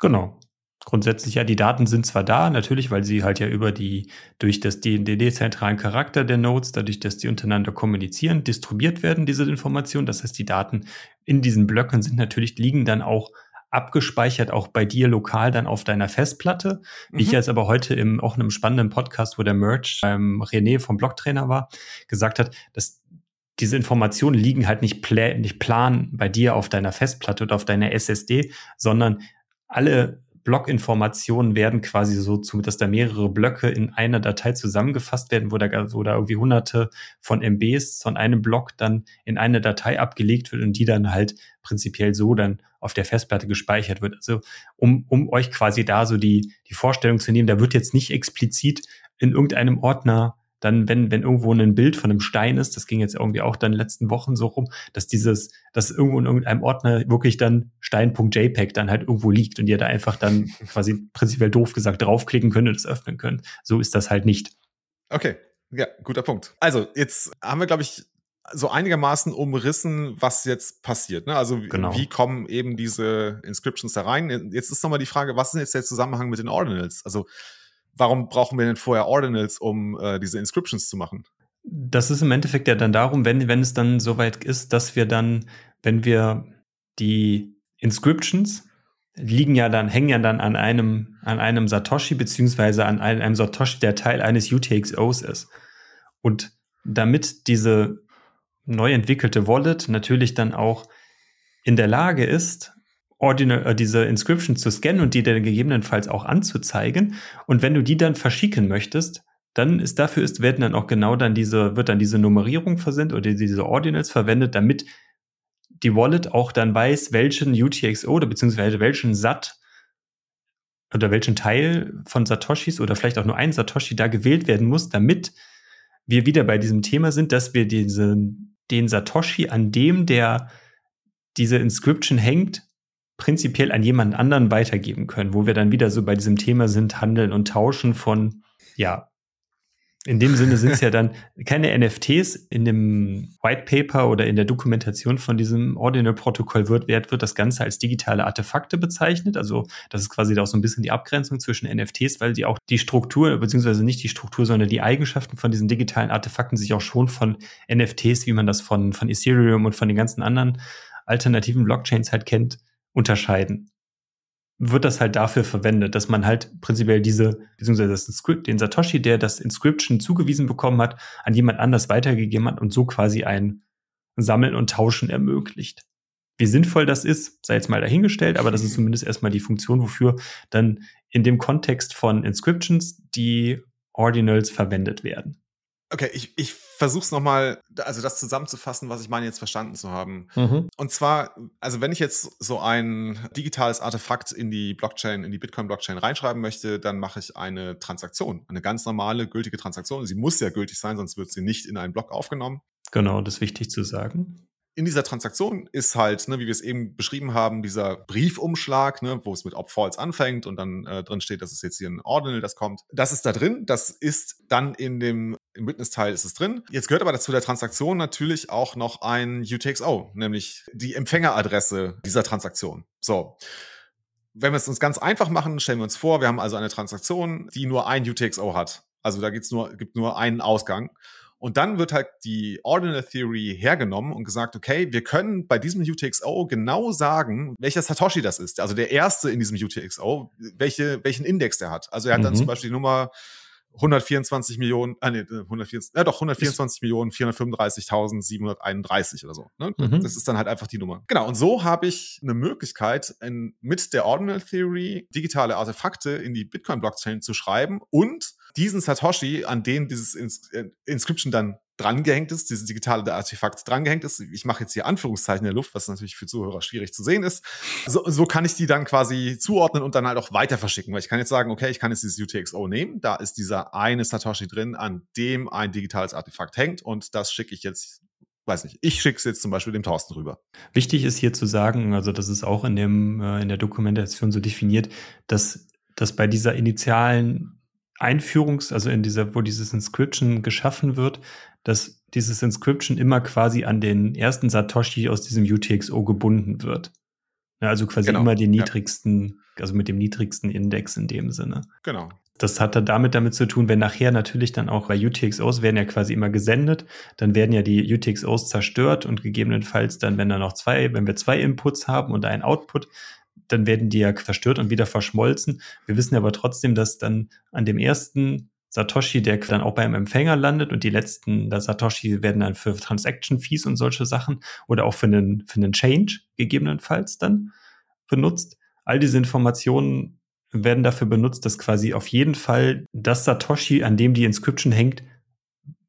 Genau grundsätzlich ja, die Daten sind zwar da, natürlich, weil sie halt ja über die, durch das, den dezentralen Charakter der Nodes, dadurch, dass die untereinander kommunizieren, distribuiert werden, diese Informationen. Das heißt, die Daten in diesen Blöcken sind natürlich, liegen dann auch abgespeichert, auch bei dir lokal dann auf deiner Festplatte. Wie ich mhm. jetzt aber heute im auch in einem spannenden Podcast, wo der Merch beim René vom Blocktrainer war, gesagt hat, dass diese Informationen liegen halt nicht, plä nicht plan bei dir auf deiner Festplatte oder auf deiner SSD, sondern alle Blockinformationen werden quasi so zu, dass da mehrere Blöcke in einer Datei zusammengefasst werden, wo da, wo da irgendwie hunderte von MBs von einem Block dann in eine Datei abgelegt wird und die dann halt prinzipiell so dann auf der Festplatte gespeichert wird. Also um, um euch quasi da so die, die Vorstellung zu nehmen, da wird jetzt nicht explizit in irgendeinem Ordner dann, wenn, wenn irgendwo ein Bild von einem Stein ist, das ging jetzt irgendwie auch dann letzten Wochen so rum, dass dieses, dass irgendwo in irgendeinem Ordner wirklich dann Stein.jpg dann halt irgendwo liegt und ihr da einfach dann quasi prinzipiell doof gesagt draufklicken könnt und es öffnen könnt. So ist das halt nicht.
Okay. Ja, guter Punkt. Also, jetzt haben wir, glaube ich, so einigermaßen umrissen, was jetzt passiert. Ne? Also genau. wie kommen eben diese Inscriptions da rein? Jetzt ist nochmal die Frage, was ist jetzt der Zusammenhang mit den Ordinals? Also warum brauchen wir denn vorher Ordinals, um äh, diese Inscriptions zu machen?
Das ist im Endeffekt ja dann darum, wenn, wenn es dann soweit ist, dass wir dann, wenn wir die Inscriptions liegen ja dann, hängen ja dann an einem, an einem Satoshi, beziehungsweise an einem, einem Satoshi, der Teil eines UTXOs ist. Und damit diese neu entwickelte Wallet natürlich dann auch in der Lage ist, Ordinal, äh, diese Inscription zu scannen und die dann gegebenenfalls auch anzuzeigen. Und wenn du die dann verschicken möchtest, dann ist dafür ist, werden dann auch genau dann diese, wird dann diese Nummerierung versendet oder diese Ordinals verwendet, damit die Wallet auch dann weiß, welchen UTXO oder beziehungsweise welchen SAT oder welchen Teil von Satoshis oder vielleicht auch nur ein Satoshi da gewählt werden muss, damit wir wieder bei diesem Thema sind, dass wir diese, den Satoshi, an dem der diese Inscription hängt, prinzipiell an jemand anderen weitergeben können, wo wir dann wieder so bei diesem Thema sind, Handeln und Tauschen von, ja, in dem Sinne sind es ja dann keine NFTs. In dem White Paper oder in der Dokumentation von diesem Ordinal-Protokoll wird, wird das Ganze als digitale Artefakte bezeichnet. Also das ist quasi auch so ein bisschen die Abgrenzung zwischen NFTs, weil die auch die Struktur, beziehungsweise nicht die Struktur, sondern die Eigenschaften von diesen digitalen Artefakten sich auch schon von NFTs, wie man das von, von Ethereum und von den ganzen anderen alternativen Blockchains halt kennt, unterscheiden wird das halt dafür verwendet, dass man halt prinzipiell diese, beziehungsweise das Script, den Satoshi, der das Inscription zugewiesen bekommen hat, an jemand anders weitergegeben hat und so quasi ein Sammeln und Tauschen ermöglicht. Wie sinnvoll das ist, sei jetzt mal dahingestellt, aber das ist zumindest erstmal die Funktion, wofür dann in dem Kontext von Inscriptions die Ordinals verwendet werden.
Okay, ich, ich versuche es nochmal, also das zusammenzufassen, was ich meine, jetzt verstanden zu haben. Mhm. Und zwar, also wenn ich jetzt so ein digitales Artefakt in die Blockchain, in die Bitcoin-Blockchain reinschreiben möchte, dann mache ich eine Transaktion, eine ganz normale, gültige Transaktion. Sie muss ja gültig sein, sonst wird sie nicht in einen Block aufgenommen.
Genau, das ist wichtig zu sagen
in dieser Transaktion ist halt, ne, wie wir es eben beschrieben haben, dieser Briefumschlag, ne, wo es mit Op False anfängt und dann äh, drin steht, dass es jetzt hier ein Ordinal, das kommt. Das ist da drin. Das ist dann in dem im Witness-Teil ist es drin. Jetzt gehört aber dazu der Transaktion natürlich auch noch ein UTXO, nämlich die Empfängeradresse dieser Transaktion. So. Wenn wir es uns ganz einfach machen, stellen wir uns vor, wir haben also eine Transaktion, die nur ein UTXO hat. Also da gibt's nur, gibt nur einen Ausgang. Und dann wird halt die Ordinal Theory hergenommen und gesagt, okay, wir können bei diesem UTXO genau sagen, welcher Satoshi das ist. Also der erste in diesem UTXO, welche, welchen Index der hat. Also er hat mhm. dann zum Beispiel die Nummer 124 Millionen, ah nee, 124, ja doch, 124 Millionen 435.731 oder so. Ne? Mhm. Das ist dann halt einfach die Nummer. Genau, und so habe ich eine Möglichkeit, in, mit der Ordinal Theory digitale Artefakte in die Bitcoin-Blockchain zu schreiben und diesen Satoshi, an den dieses Ins äh, Inscription dann drangehängt ist, dieses digitale Artefakt drangehängt ist. Ich mache jetzt hier Anführungszeichen in der Luft, was natürlich für Zuhörer schwierig zu sehen ist. So, so kann ich die dann quasi zuordnen und dann halt auch weiter verschicken, weil ich kann jetzt sagen, okay, ich kann jetzt dieses UTXO nehmen, da ist dieser eine Satoshi drin, an dem ein digitales Artefakt hängt und das schicke ich jetzt weiß nicht, ich schicke es jetzt zum Beispiel dem Thorsten rüber.
Wichtig ist hier zu sagen, also das ist auch in dem äh, in der Dokumentation so definiert, dass dass bei dieser initialen Einführungs-, also in dieser, wo dieses Inscription geschaffen wird, dass dieses Inscription immer quasi an den ersten Satoshi aus diesem UTXO gebunden wird. Ja, also quasi genau, immer den niedrigsten, ja. also mit dem niedrigsten Index in dem Sinne.
Genau.
Das hat dann damit damit zu tun, wenn nachher natürlich dann auch bei UTXOs werden ja quasi immer gesendet, dann werden ja die UTXOs zerstört und gegebenenfalls dann, wenn da noch zwei, wenn wir zwei Inputs haben und einen Output, dann werden die ja verstört und wieder verschmolzen. Wir wissen aber trotzdem, dass dann an dem ersten Satoshi, der dann auch beim Empfänger landet und die letzten der Satoshi werden dann für Transaction Fees und solche Sachen oder auch für einen, für einen Change gegebenenfalls dann benutzt. All diese Informationen werden dafür benutzt, dass quasi auf jeden Fall das Satoshi, an dem die Inscription hängt,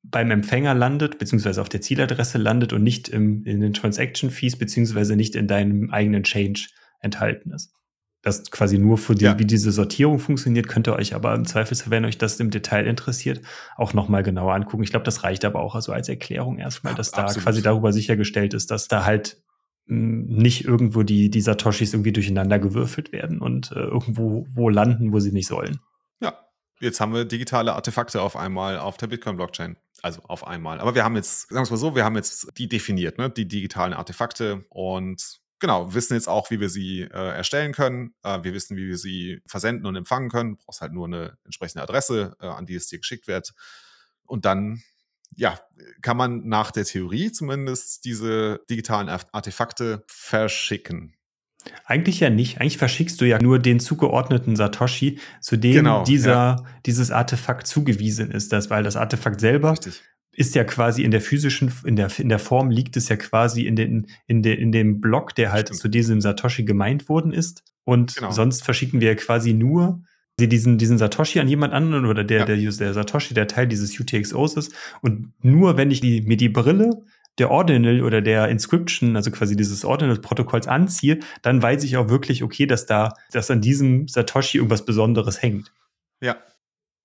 beim Empfänger landet, beziehungsweise auf der Zieladresse landet und nicht im, in den Transaction Fees, beziehungsweise nicht in deinem eigenen Change enthalten ist. Das quasi nur für die, ja. wie diese Sortierung funktioniert, könnt ihr euch aber im Zweifelsfall, wenn euch das im Detail interessiert, auch nochmal genauer angucken. Ich glaube, das reicht aber auch also als Erklärung erstmal, dass da Absolut. quasi darüber sichergestellt ist, dass da halt hm, nicht irgendwo die, die Satoshis irgendwie durcheinander gewürfelt werden und äh, irgendwo wo landen, wo sie nicht sollen.
Ja, jetzt haben wir digitale Artefakte auf einmal auf der Bitcoin-Blockchain. Also auf einmal. Aber wir haben jetzt, sagen wir es mal so, wir haben jetzt die definiert, ne? die digitalen Artefakte und genau, wissen jetzt auch, wie wir sie äh, erstellen können. Äh, wir wissen, wie wir sie versenden und empfangen können. Du brauchst halt nur eine entsprechende Adresse, äh, an die es dir geschickt wird. Und dann, ja, kann man nach der Theorie zumindest diese digitalen Artefakte verschicken.
Eigentlich ja nicht. Eigentlich verschickst du ja nur den zugeordneten Satoshi, zu dem genau, dieser, ja. dieses Artefakt zugewiesen ist. Das, weil das Artefakt selber Richtig. Ist ja quasi in der physischen, in der, in der Form liegt es ja quasi in, den, in, de, in dem Block, der halt Stimmt. zu diesem Satoshi gemeint worden ist. Und genau. sonst verschicken wir quasi nur diesen, diesen Satoshi an jemand anderen oder der, ja. der, der Satoshi, der Teil dieses UTXOs ist. Und nur wenn ich die, mir die Brille der Ordinal oder der Inscription, also quasi dieses Ordinal-Protokolls anziehe, dann weiß ich auch wirklich, okay, dass da, dass an diesem Satoshi irgendwas Besonderes hängt.
Ja.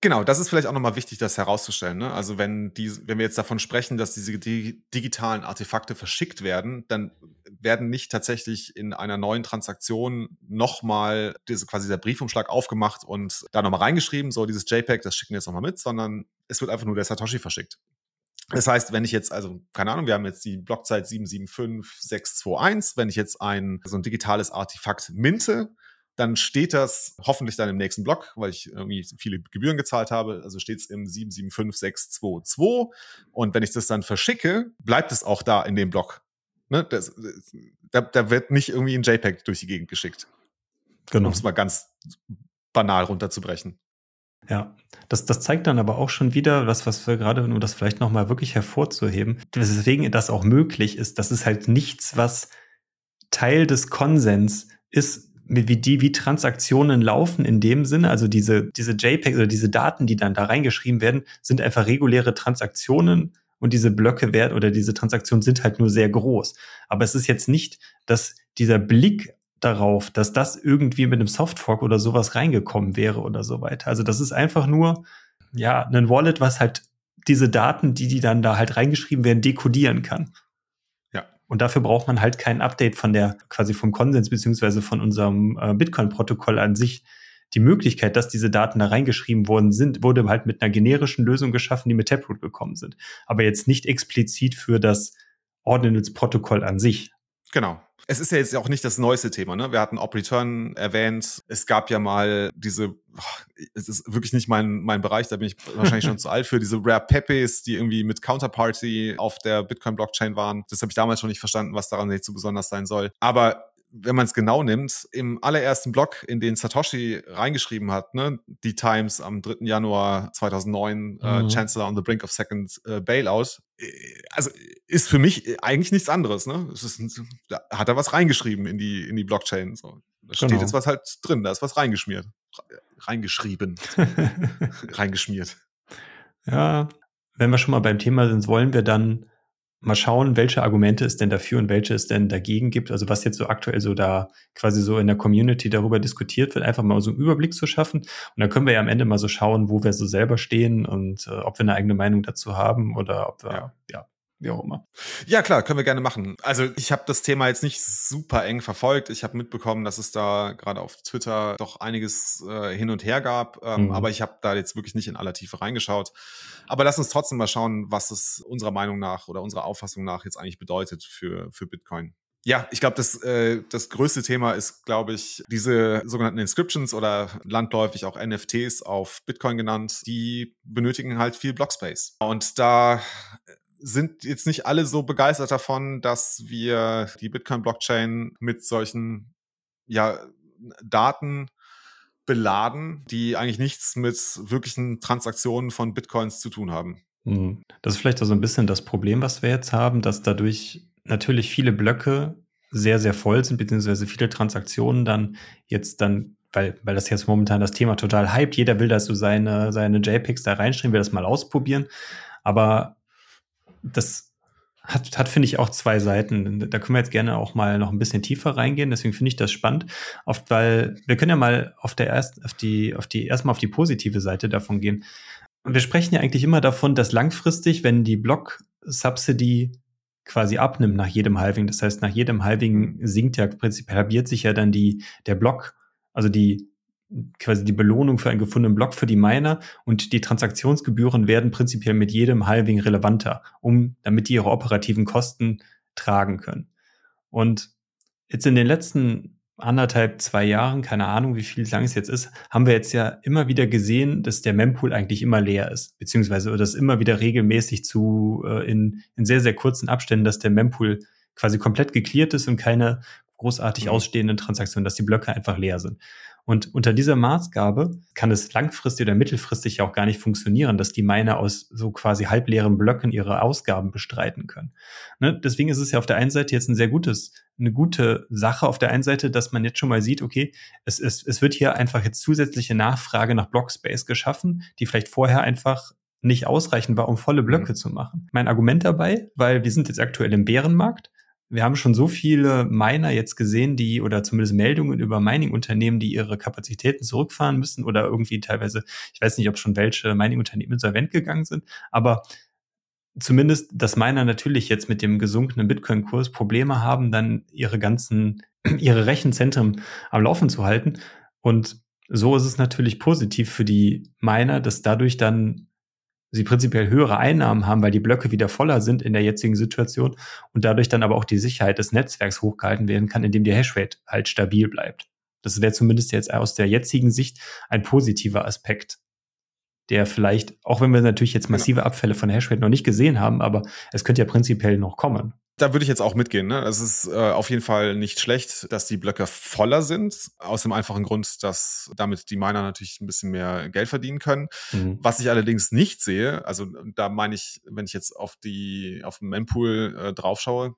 Genau, das ist vielleicht auch nochmal wichtig, das herauszustellen. Ne? Also wenn, die, wenn wir jetzt davon sprechen, dass diese digitalen Artefakte verschickt werden, dann werden nicht tatsächlich in einer neuen Transaktion nochmal diese, quasi der Briefumschlag aufgemacht und da nochmal reingeschrieben, so dieses JPEG, das schicken wir jetzt nochmal mit, sondern es wird einfach nur der Satoshi verschickt. Das heißt, wenn ich jetzt, also keine Ahnung, wir haben jetzt die Blockzeit 775621, wenn ich jetzt ein so ein digitales Artefakt minte, dann steht das hoffentlich dann im nächsten Block, weil ich irgendwie viele Gebühren gezahlt habe. Also steht es im 775622. Und wenn ich das dann verschicke, bleibt es auch da in dem Block. Ne? Das, da, da wird nicht irgendwie ein JPEG durch die Gegend geschickt. Genau. Um es mal ganz banal runterzubrechen.
Ja, das, das zeigt dann aber auch schon wieder, was, was wir gerade, um das vielleicht nochmal wirklich hervorzuheben, weswegen das auch möglich ist, das ist halt nichts, was Teil des Konsens ist, wie die, wie Transaktionen laufen in dem Sinne, also diese, diese JPEG oder diese Daten, die dann da reingeschrieben werden, sind einfach reguläre Transaktionen und diese Blöcke werden oder diese Transaktionen sind halt nur sehr groß. Aber es ist jetzt nicht, dass dieser Blick darauf, dass das irgendwie mit einem Softfork oder sowas reingekommen wäre oder so weiter. Also das ist einfach nur, ja, ein Wallet, was halt diese Daten, die die dann da halt reingeschrieben werden, dekodieren kann. Und dafür braucht man halt kein Update von der, quasi vom Konsens beziehungsweise von unserem äh, Bitcoin-Protokoll an sich. Die Möglichkeit, dass diese Daten da reingeschrieben worden sind, wurde halt mit einer generischen Lösung geschaffen, die mit Taproot gekommen sind. Aber jetzt nicht explizit für das Ordinals-Protokoll an sich.
Genau. Es ist ja jetzt auch nicht das neueste Thema. Ne? Wir hatten Op Return erwähnt. Es gab ja mal diese, es ist wirklich nicht mein, mein Bereich, da bin ich wahrscheinlich schon zu alt für, diese Rare Pepes, die irgendwie mit Counterparty auf der Bitcoin-Blockchain waren. Das habe ich damals schon nicht verstanden, was daran nicht so besonders sein soll. Aber wenn man es genau nimmt, im allerersten Blog, in den Satoshi reingeschrieben hat, ne, die Times am 3. Januar 2009, äh, mhm. äh, Chancellor on the brink of second äh, bailout, äh, also ist für mich eigentlich nichts anderes. Ne? Es ist, da hat er was reingeschrieben in die, in die Blockchain. So. Da genau. steht jetzt was halt drin, da ist was reingeschmiert. Reingeschrieben. Reingeschmiert.
Ja, wenn wir schon mal beim Thema sind, wollen wir dann mal schauen, welche Argumente es denn dafür und welche es denn dagegen gibt. Also was jetzt so aktuell so da quasi so in der Community darüber diskutiert wird, einfach mal so einen Überblick zu schaffen. Und dann können wir ja am Ende mal so schauen, wo wir so selber stehen und äh, ob wir eine eigene Meinung dazu haben oder ob wir, ja, ja wie auch immer.
Ja, klar, können wir gerne machen. Also ich habe das Thema jetzt nicht super eng verfolgt. Ich habe mitbekommen, dass es da gerade auf Twitter doch einiges äh, hin und her gab. Ähm, mhm. Aber ich habe da jetzt wirklich nicht in aller Tiefe reingeschaut. Aber lass uns trotzdem mal schauen, was es unserer Meinung nach oder unserer Auffassung nach jetzt eigentlich bedeutet für, für Bitcoin. Ja, ich glaube, das, äh, das größte Thema ist, glaube ich, diese sogenannten Inscriptions oder landläufig auch NFTs auf Bitcoin genannt, die benötigen halt viel Blockspace. Und da sind jetzt nicht alle so begeistert davon, dass wir die Bitcoin-Blockchain mit solchen ja, Daten beladen, die eigentlich nichts mit wirklichen Transaktionen von Bitcoins zu tun haben.
Mhm. Das ist vielleicht auch so ein bisschen das Problem, was wir jetzt haben, dass dadurch natürlich viele Blöcke sehr, sehr voll sind, beziehungsweise viele Transaktionen dann jetzt dann, weil, weil das jetzt momentan das Thema total hypt, jeder will, dass du seine, seine JPEGs da reinschreiben, will das mal ausprobieren. Aber das hat, hat finde ich, auch zwei Seiten. Da können wir jetzt gerne auch mal noch ein bisschen tiefer reingehen. Deswegen finde ich das spannend. Oft, weil wir können ja mal auf der erst, auf die, auf die, erstmal auf die positive Seite davon gehen. Und wir sprechen ja eigentlich immer davon, dass langfristig, wenn die Block-Subsidy quasi abnimmt nach jedem Halving, das heißt, nach jedem Halving sinkt ja prinzipiell, halbiert sich ja dann die, der Block, also die, quasi die Belohnung für einen gefundenen Block für die Miner und die Transaktionsgebühren werden prinzipiell mit jedem Halving relevanter, um, damit die ihre operativen Kosten tragen können. Und jetzt in den letzten anderthalb, zwei Jahren, keine Ahnung, wie viel lang es jetzt ist, haben wir jetzt ja immer wieder gesehen, dass der Mempool eigentlich immer leer ist, beziehungsweise dass immer wieder regelmäßig zu, äh, in, in sehr, sehr kurzen Abständen, dass der Mempool quasi komplett geklärt ist und keine großartig mhm. ausstehenden Transaktionen, dass die Blöcke einfach leer sind. Und unter dieser Maßgabe kann es langfristig oder mittelfristig auch gar nicht funktionieren, dass die Miner aus so quasi halbleeren Blöcken ihre Ausgaben bestreiten können. Ne? Deswegen ist es ja auf der einen Seite jetzt ein sehr gutes, eine gute Sache auf der einen Seite, dass man jetzt schon mal sieht, okay, es, es, es wird hier einfach jetzt zusätzliche Nachfrage nach Blockspace geschaffen, die vielleicht vorher einfach nicht ausreichend war, um volle Blöcke mhm. zu machen. Mein Argument dabei, weil wir sind jetzt aktuell im Bärenmarkt, wir haben schon so viele Miner jetzt gesehen, die oder zumindest Meldungen über Mining-Unternehmen, die ihre Kapazitäten zurückfahren müssen oder irgendwie teilweise, ich weiß nicht, ob schon welche Mining-Unternehmen insolvent gegangen sind, aber zumindest, dass Miner natürlich jetzt mit dem gesunkenen Bitcoin-Kurs Probleme haben, dann ihre ganzen, ihre Rechenzentren am Laufen zu halten. Und so ist es natürlich positiv für die Miner, dass dadurch dann sie prinzipiell höhere Einnahmen haben, weil die Blöcke wieder voller sind in der jetzigen Situation und dadurch dann aber auch die Sicherheit des Netzwerks hochgehalten werden kann, indem die Hashrate halt stabil bleibt. Das wäre zumindest jetzt aus der jetzigen Sicht ein positiver Aspekt, der vielleicht, auch wenn wir natürlich jetzt genau. massive Abfälle von Hashrate noch nicht gesehen haben, aber es könnte ja prinzipiell noch kommen.
Da würde ich jetzt auch mitgehen. Ne? Es ist äh, auf jeden Fall nicht schlecht, dass die Blöcke voller sind, aus dem einfachen Grund, dass damit die Miner natürlich ein bisschen mehr Geld verdienen können. Mhm. Was ich allerdings nicht sehe, also da meine ich, wenn ich jetzt auf die auf den Mempool äh, draufschaue,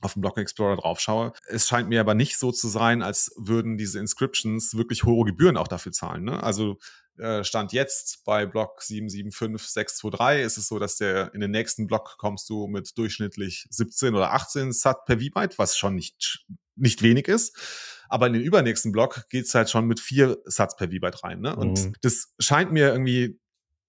auf dem Block Explorer draufschaue. Es scheint mir aber nicht so zu sein, als würden diese Inscriptions wirklich hohe Gebühren auch dafür zahlen. Ne? Also äh, Stand jetzt bei Block 775623 ist es so, dass der in den nächsten Block kommst du mit durchschnittlich 17 oder 18 Sat per V-Byte, was schon nicht, nicht wenig ist. Aber in den übernächsten Block geht's halt schon mit vier Satz per V-Byte rein. Ne? Und mhm. das scheint mir irgendwie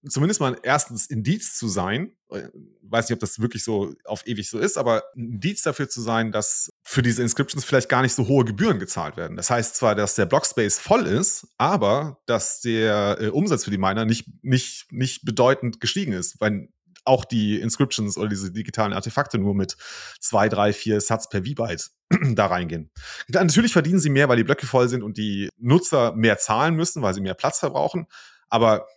zumindest mal erstens Indiz zu sein, äh, weiß nicht, ob das wirklich so auf ewig so ist, aber Indiz dafür zu sein, dass für diese Inscriptions vielleicht gar nicht so hohe Gebühren gezahlt werden. Das heißt zwar, dass der Blockspace voll ist, aber dass der äh, Umsatz für die Miner nicht, nicht, nicht bedeutend gestiegen ist, weil auch die Inscriptions oder diese digitalen Artefakte nur mit zwei, drei, vier Satz per V-Byte da reingehen. Natürlich verdienen sie mehr, weil die Blöcke voll sind und die Nutzer mehr zahlen müssen, weil sie mehr Platz verbrauchen. Aber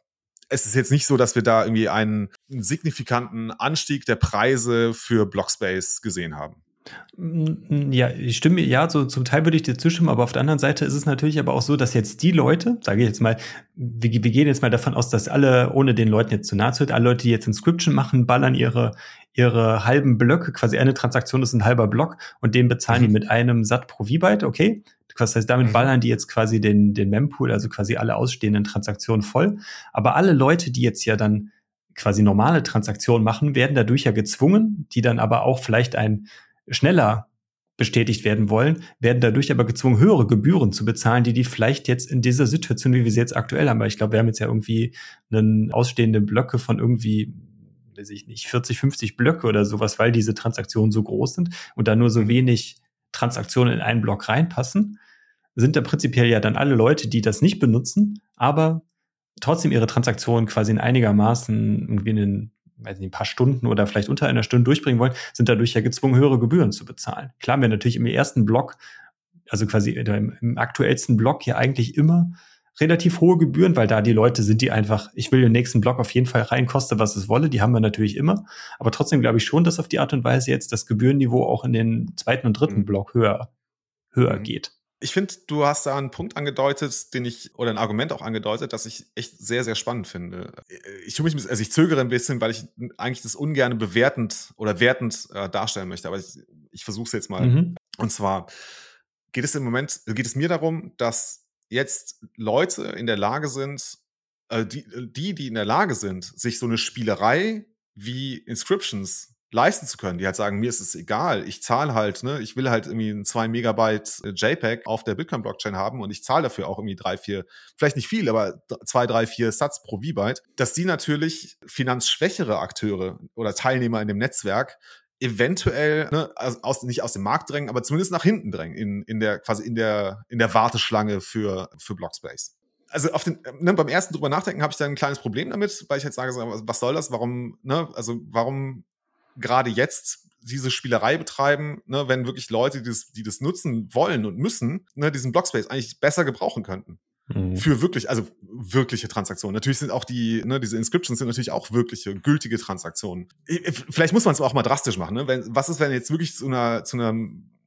es ist jetzt nicht so, dass wir da irgendwie einen signifikanten Anstieg der Preise für Blockspace gesehen haben.
Ja, ich stimme, ja, so zum Teil würde ich dir zustimmen, aber auf der anderen Seite ist es natürlich aber auch so, dass jetzt die Leute, sage ich jetzt mal, wir, wir gehen jetzt mal davon aus, dass alle, ohne den Leuten jetzt zu nahe zu alle Leute, die jetzt Inscription machen, ballern ihre, ihre halben Blöcke, quasi eine Transaktion ist ein halber Block und den bezahlen mhm. die mit einem Sat pro V-Byte, okay, das heißt, damit mhm. ballern die jetzt quasi den, den Mempool, also quasi alle ausstehenden Transaktionen voll. Aber alle Leute, die jetzt ja dann quasi normale Transaktionen machen, werden dadurch ja gezwungen, die dann aber auch vielleicht ein schneller bestätigt werden wollen, werden dadurch aber gezwungen, höhere Gebühren zu bezahlen, die die vielleicht jetzt in dieser Situation, wie wir sie jetzt aktuell haben, weil ich glaube, wir haben jetzt ja irgendwie einen ausstehende Blöcke von irgendwie weiß ich nicht, 40, 50 Blöcke oder sowas, weil diese Transaktionen so groß sind und da nur so mhm. wenig Transaktionen in einen Block reinpassen, sind da prinzipiell ja dann alle Leute, die das nicht benutzen, aber trotzdem ihre Transaktionen quasi in einigermaßen irgendwie in den, weiß nicht, ein paar Stunden oder vielleicht unter einer Stunde durchbringen wollen, sind dadurch ja gezwungen, höhere Gebühren zu bezahlen. Klar, wir natürlich im ersten Block, also quasi im, im aktuellsten Block ja eigentlich immer relativ hohe Gebühren, weil da die Leute sind, die einfach, ich will den nächsten Block auf jeden Fall rein, koste was es wolle, die haben wir natürlich immer. Aber trotzdem glaube ich schon, dass auf die Art und Weise jetzt das Gebührenniveau auch in den zweiten und dritten mhm. Block höher, höher mhm. geht.
Ich finde, du hast da einen Punkt angedeutet, den ich, oder ein Argument auch angedeutet, das ich echt sehr, sehr spannend finde. Ich tue mich, also ich zögere ein bisschen, weil ich eigentlich das ungern bewertend oder wertend äh, darstellen möchte, aber ich, ich versuche es jetzt mal. Mhm. Und zwar geht es im Moment, geht es mir darum, dass jetzt Leute in der Lage sind, äh, die, die, die in der Lage sind, sich so eine Spielerei wie Inscriptions leisten zu können, die halt sagen, mir ist es egal, ich zahle halt, ne, ich will halt irgendwie ein 2 Megabyte äh, JPEG auf der Bitcoin-Blockchain haben und ich zahle dafür auch irgendwie drei, vier, vielleicht nicht viel, aber zwei, drei, vier Satz pro V-Byte, dass die natürlich finanzschwächere Akteure oder Teilnehmer in dem Netzwerk eventuell ne, aus, nicht aus dem Markt drängen, aber zumindest nach hinten drängen in, in der quasi in der in der Warteschlange für für Blockspace. Also auf den, ne, beim ersten drüber nachdenken habe ich da ein kleines Problem damit, weil ich jetzt sage, was soll das? Warum ne? Also warum gerade jetzt diese Spielerei betreiben, ne, wenn wirklich Leute, die das, die das nutzen wollen und müssen, ne, diesen Blockspace eigentlich besser gebrauchen könnten. Mhm. Für wirklich, also wirkliche Transaktionen. Natürlich sind auch die, ne, diese Inscriptions sind natürlich auch wirkliche, gültige Transaktionen. Vielleicht muss man es auch mal drastisch machen. Ne? Wenn, was ist, wenn jetzt wirklich zu einer, zu einer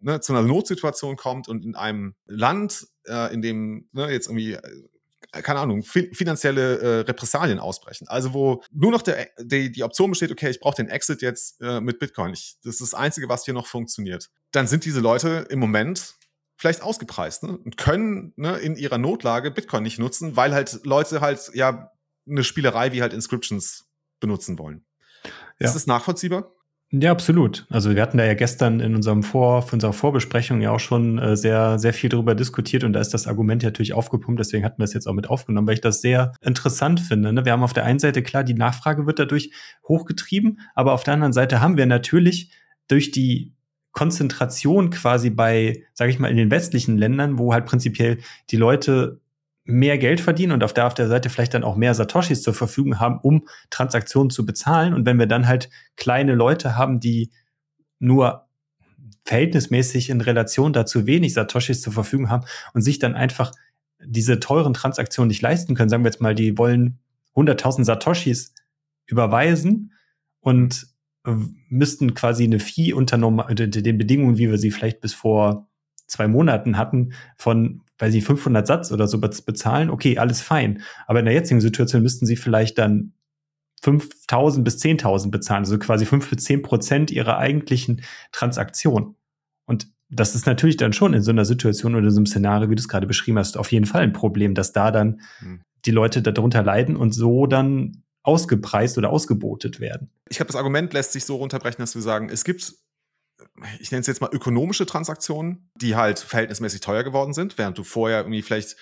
ne, zu einer Notsituation kommt und in einem Land, äh, in dem ne, jetzt irgendwie äh, keine Ahnung, fi finanzielle äh, Repressalien ausbrechen. Also wo nur noch der, die, die Option besteht, okay, ich brauche den Exit jetzt äh, mit Bitcoin. Ich, das ist das Einzige, was hier noch funktioniert. Dann sind diese Leute im Moment vielleicht ausgepreist ne? und können ne, in ihrer Notlage Bitcoin nicht nutzen, weil halt Leute halt ja eine Spielerei wie halt Inscriptions benutzen wollen. Ja. Ist das nachvollziehbar?
Ja, absolut. Also wir hatten da ja gestern in unserem Vor, für unserer Vorbesprechung ja auch schon äh, sehr, sehr viel darüber diskutiert und da ist das Argument ja natürlich aufgepumpt, deswegen hatten wir es jetzt auch mit aufgenommen, weil ich das sehr interessant finde. Ne? Wir haben auf der einen Seite klar, die Nachfrage wird dadurch hochgetrieben, aber auf der anderen Seite haben wir natürlich durch die Konzentration quasi bei, sage ich mal, in den westlichen Ländern, wo halt prinzipiell die Leute mehr Geld verdienen und auf der, auf der Seite vielleicht dann auch mehr Satoshis zur Verfügung haben, um Transaktionen zu bezahlen. Und wenn wir dann halt kleine Leute haben, die nur verhältnismäßig in Relation dazu wenig Satoshis zur Verfügung haben und sich dann einfach diese teuren Transaktionen nicht leisten können, sagen wir jetzt mal, die wollen 100.000 Satoshis überweisen und müssten quasi eine Fee unter den Bedingungen, wie wir sie vielleicht bis vor zwei Monaten hatten, von, weil sie 500 Satz oder so bezahlen, okay, alles fein. Aber in der jetzigen Situation müssten sie vielleicht dann 5.000 bis 10.000 bezahlen, also quasi 5 bis 10 Prozent ihrer eigentlichen Transaktion. Und das ist natürlich dann schon in so einer Situation oder so einem Szenario, wie du es gerade beschrieben hast, auf jeden Fall ein Problem, dass da dann hm. die Leute darunter leiden und so dann ausgepreist oder ausgebotet werden.
Ich glaube, das Argument lässt sich so runterbrechen, dass wir sagen, es gibt, ich nenne es jetzt mal ökonomische Transaktionen, die halt verhältnismäßig teuer geworden sind, während du vorher irgendwie vielleicht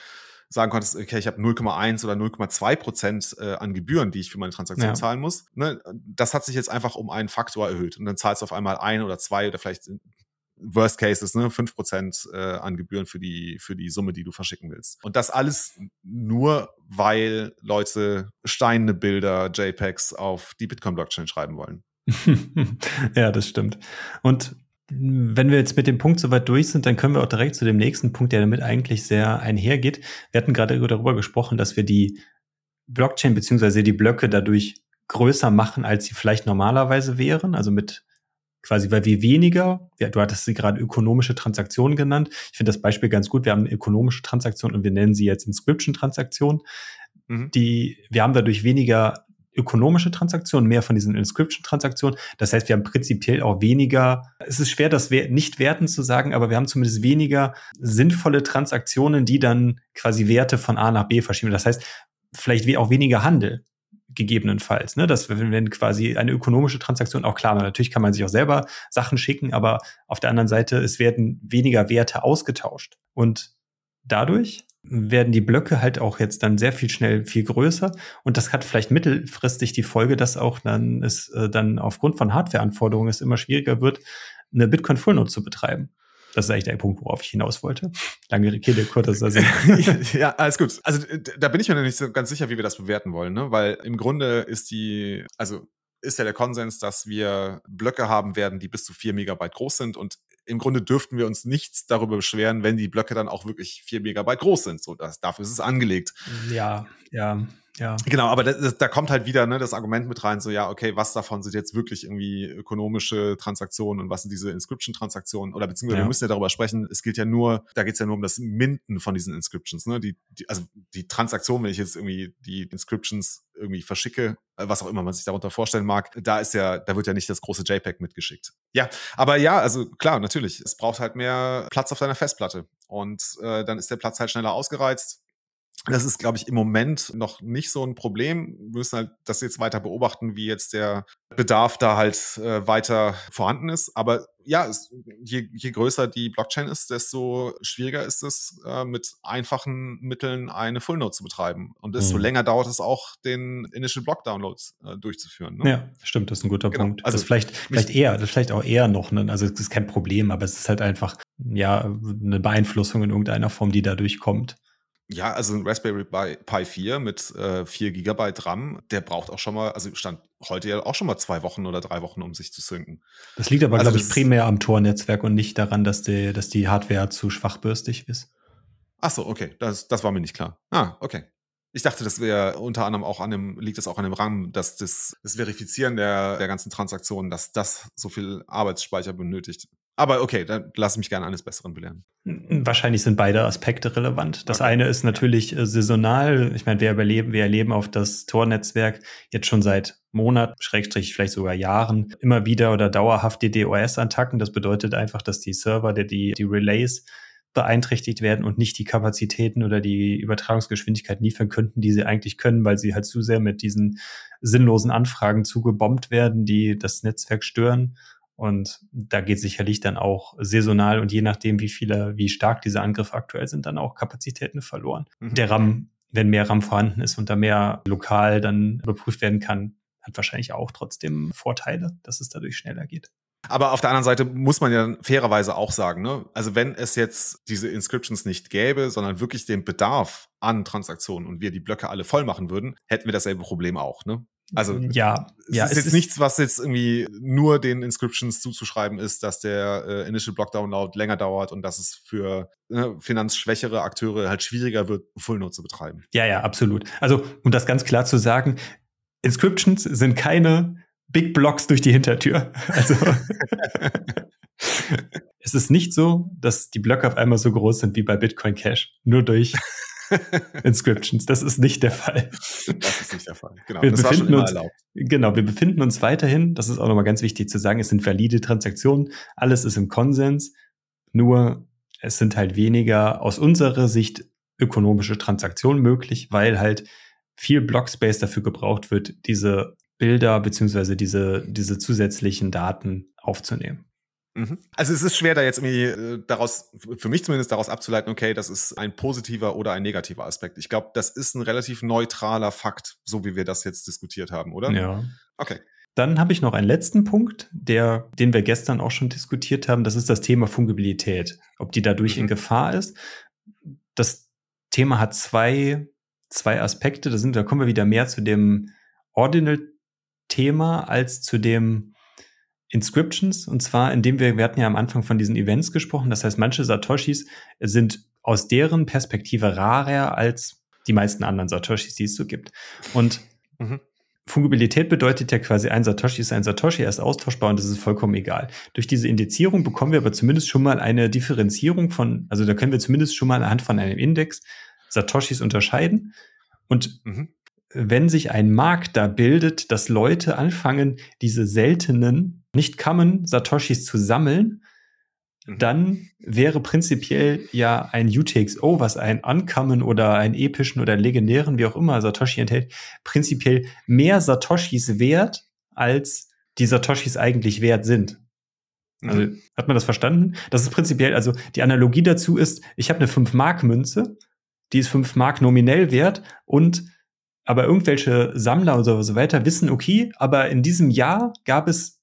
sagen konntest, okay, ich habe 0,1 oder 0,2 Prozent äh, an Gebühren, die ich für meine Transaktion ja. zahlen muss. Ne? Das hat sich jetzt einfach um einen Faktor erhöht und dann zahlst du auf einmal ein oder zwei oder vielleicht Worst Cases, ne, 5% äh, an Gebühren für die, für die Summe, die du verschicken willst. Und das alles nur, weil Leute steinende Bilder, JPEGs auf die Bitcoin-Blockchain schreiben wollen.
ja, das stimmt. Und wenn wir jetzt mit dem Punkt soweit durch sind, dann können wir auch direkt zu dem nächsten Punkt, der damit eigentlich sehr einhergeht. Wir hatten gerade darüber gesprochen, dass wir die Blockchain beziehungsweise die Blöcke dadurch größer machen, als sie vielleicht normalerweise wären, also mit quasi, weil wir weniger, ja, du hattest sie gerade ökonomische Transaktionen genannt. Ich finde das Beispiel ganz gut. Wir haben eine ökonomische Transaktion und wir nennen sie jetzt Inscription-Transaktion. Mhm. Die, wir haben dadurch weniger ökonomische Transaktionen, mehr von diesen Inscription-Transaktionen. Das heißt, wir haben prinzipiell auch weniger, es ist schwer, das nicht werten zu sagen, aber wir haben zumindest weniger sinnvolle Transaktionen, die dann quasi Werte von A nach B verschieben. Das heißt, vielleicht auch weniger Handel gegebenenfalls. Ne? Das, wenn quasi eine ökonomische Transaktion, auch klar, natürlich kann man sich auch selber Sachen schicken, aber auf der anderen Seite, es werden weniger Werte ausgetauscht. Und dadurch werden die Blöcke halt auch jetzt dann sehr viel schnell viel größer. Und das hat vielleicht mittelfristig die Folge, dass auch dann es äh, dann aufgrund von Hardwareanforderungen es immer schwieriger wird, eine Bitcoin Full Node zu betreiben. Das ist eigentlich der Punkt, worauf ich hinaus wollte. Lange Rede, kurzer Sinn.
ja, alles gut. Also da bin ich mir noch nicht so ganz sicher, wie wir das bewerten wollen, ne? weil im Grunde ist die, also ist ja der Konsens, dass wir Blöcke haben werden, die bis zu vier Megabyte groß sind und im Grunde dürften wir uns nichts darüber beschweren, wenn die Blöcke dann auch wirklich vier Megabyte groß sind. So, das, dafür ist es angelegt.
Ja, ja. Ja.
Genau, aber das, da kommt halt wieder ne, das Argument mit rein, so ja, okay, was davon sind jetzt wirklich irgendwie ökonomische Transaktionen und was sind diese Inscription-Transaktionen? Oder beziehungsweise ja. wir müssen ja darüber sprechen, es gilt ja nur, da geht es ja nur um das Minden von diesen Inscriptions. Ne? Die, die, also die Transaktion, wenn ich jetzt irgendwie die Inscriptions irgendwie verschicke, äh, was auch immer man sich darunter vorstellen mag, da ist ja, da wird ja nicht das große JPEG mitgeschickt. Ja, aber ja, also klar, natürlich, es braucht halt mehr Platz auf deiner Festplatte. Und äh, dann ist der Platz halt schneller ausgereizt das ist, glaube ich, im Moment noch nicht so ein Problem. Wir müssen halt das jetzt weiter beobachten, wie jetzt der Bedarf da halt äh, weiter vorhanden ist. Aber ja, es, je, je größer die Blockchain ist, desto schwieriger ist es, äh, mit einfachen Mitteln eine Full Node zu betreiben. Und desto mhm. länger dauert es auch, den Initial Block Downloads äh, durchzuführen.
Ne? Ja, stimmt, das ist ein guter genau. Punkt. Also das vielleicht, vielleicht eher, das vielleicht auch eher noch, ne? also es ist kein Problem, aber es ist halt einfach ja eine Beeinflussung in irgendeiner Form, die dadurch kommt.
Ja, also ein Raspberry Pi 4 mit äh, 4 GB RAM, der braucht auch schon mal, also stand heute ja auch schon mal zwei Wochen oder drei Wochen, um sich zu synken.
Das liegt aber, also glaube ich, primär am Tor-Netzwerk und nicht daran, dass die, dass die Hardware zu schwachbürstig ist.
Ach so, okay, das, das war mir nicht klar. Ah, okay. Ich dachte, das wäre unter anderem auch an dem, liegt es auch an dem RAM, dass das, das Verifizieren der, der ganzen Transaktionen, dass das so viel Arbeitsspeicher benötigt. Aber okay, dann lass mich gerne eines Besseren belehren.
Wahrscheinlich sind beide Aspekte relevant. Das okay. eine ist natürlich äh, saisonal. Ich meine, wir überleben, wir erleben auf das Tor-Netzwerk jetzt schon seit Monaten, Schrägstrich vielleicht sogar Jahren, immer wieder oder dauerhaft die DOS-Attacken. Das bedeutet einfach, dass die Server, die, die Relays beeinträchtigt werden und nicht die Kapazitäten oder die Übertragungsgeschwindigkeit liefern könnten, die sie eigentlich können, weil sie halt zu sehr mit diesen sinnlosen Anfragen zugebombt werden, die das Netzwerk stören. Und da geht sicherlich dann auch saisonal und je nachdem, wie viele, wie stark diese Angriffe aktuell sind, dann auch Kapazitäten verloren. Mhm. Der RAM, wenn mehr RAM vorhanden ist und da mehr lokal dann überprüft werden kann, hat wahrscheinlich auch trotzdem Vorteile, dass es dadurch schneller geht.
Aber auf der anderen Seite muss man ja fairerweise auch sagen, ne? also wenn es jetzt diese Inscriptions nicht gäbe, sondern wirklich den Bedarf an Transaktionen und wir die Blöcke alle voll machen würden, hätten wir dasselbe Problem auch. Ne? Also
ja,
es
ja,
ist
es
jetzt ist nichts, was jetzt irgendwie nur den Inscriptions zuzuschreiben ist, dass der äh, Initial Block Download länger dauert und dass es für ne, finanzschwächere Akteure halt schwieriger wird, Full Node zu betreiben.
Ja, ja, absolut. Also um das ganz klar zu sagen, Inscriptions sind keine Big Blocks durch die Hintertür. Also es ist nicht so, dass die Blöcke auf einmal so groß sind wie bei Bitcoin Cash, nur durch Inscriptions. Das ist nicht der Fall.
Das ist nicht der Fall.
Genau. Wir das befinden uns, erlaubt. Genau, wir befinden uns weiterhin, das ist auch nochmal ganz wichtig zu sagen, es sind valide Transaktionen, alles ist im Konsens, nur es sind halt weniger aus unserer Sicht ökonomische Transaktionen möglich, weil halt viel Blockspace dafür gebraucht wird, diese Bilder beziehungsweise diese, diese zusätzlichen Daten aufzunehmen.
Mhm. Also es ist schwer, da jetzt irgendwie äh, daraus, für mich zumindest daraus abzuleiten, okay, das ist ein positiver oder ein negativer Aspekt. Ich glaube, das ist ein relativ neutraler Fakt, so wie wir das jetzt diskutiert haben, oder?
Ja.
Okay.
Dann habe ich noch einen letzten Punkt, der, den wir gestern auch schon diskutiert haben. Das ist das Thema Fungibilität. Ob die dadurch mhm. in Gefahr ist. Das Thema hat zwei, zwei Aspekte. Da, sind, da kommen wir wieder mehr zu dem Ordinal-Thema als zu dem Inscriptions und zwar, indem wir, wir hatten ja am Anfang von diesen Events gesprochen, das heißt, manche Satoshis sind aus deren Perspektive rarer als die meisten anderen Satoshis, die es so gibt. Und mhm. Fungibilität bedeutet ja quasi, ein Satoshi ist ein Satoshi, er ist austauschbar und das ist vollkommen egal. Durch diese Indizierung bekommen wir aber zumindest schon mal eine Differenzierung von, also da können wir zumindest schon mal anhand von einem Index Satoshis unterscheiden. Und mhm wenn sich ein Markt da bildet, dass Leute anfangen, diese seltenen, nicht kammen Satoshis zu sammeln, mhm. dann wäre prinzipiell ja ein UTXO, was ein Uncommon oder einen epischen oder legendären, wie auch immer, Satoshi enthält, prinzipiell mehr Satoshis wert, als die Satoshis eigentlich wert sind. Also mhm. hat man das verstanden? Das ist prinzipiell, also die Analogie dazu ist, ich habe eine 5-Mark-Münze, die ist 5 Mark nominell wert und aber irgendwelche Sammler und so weiter wissen, okay, aber in diesem Jahr gab es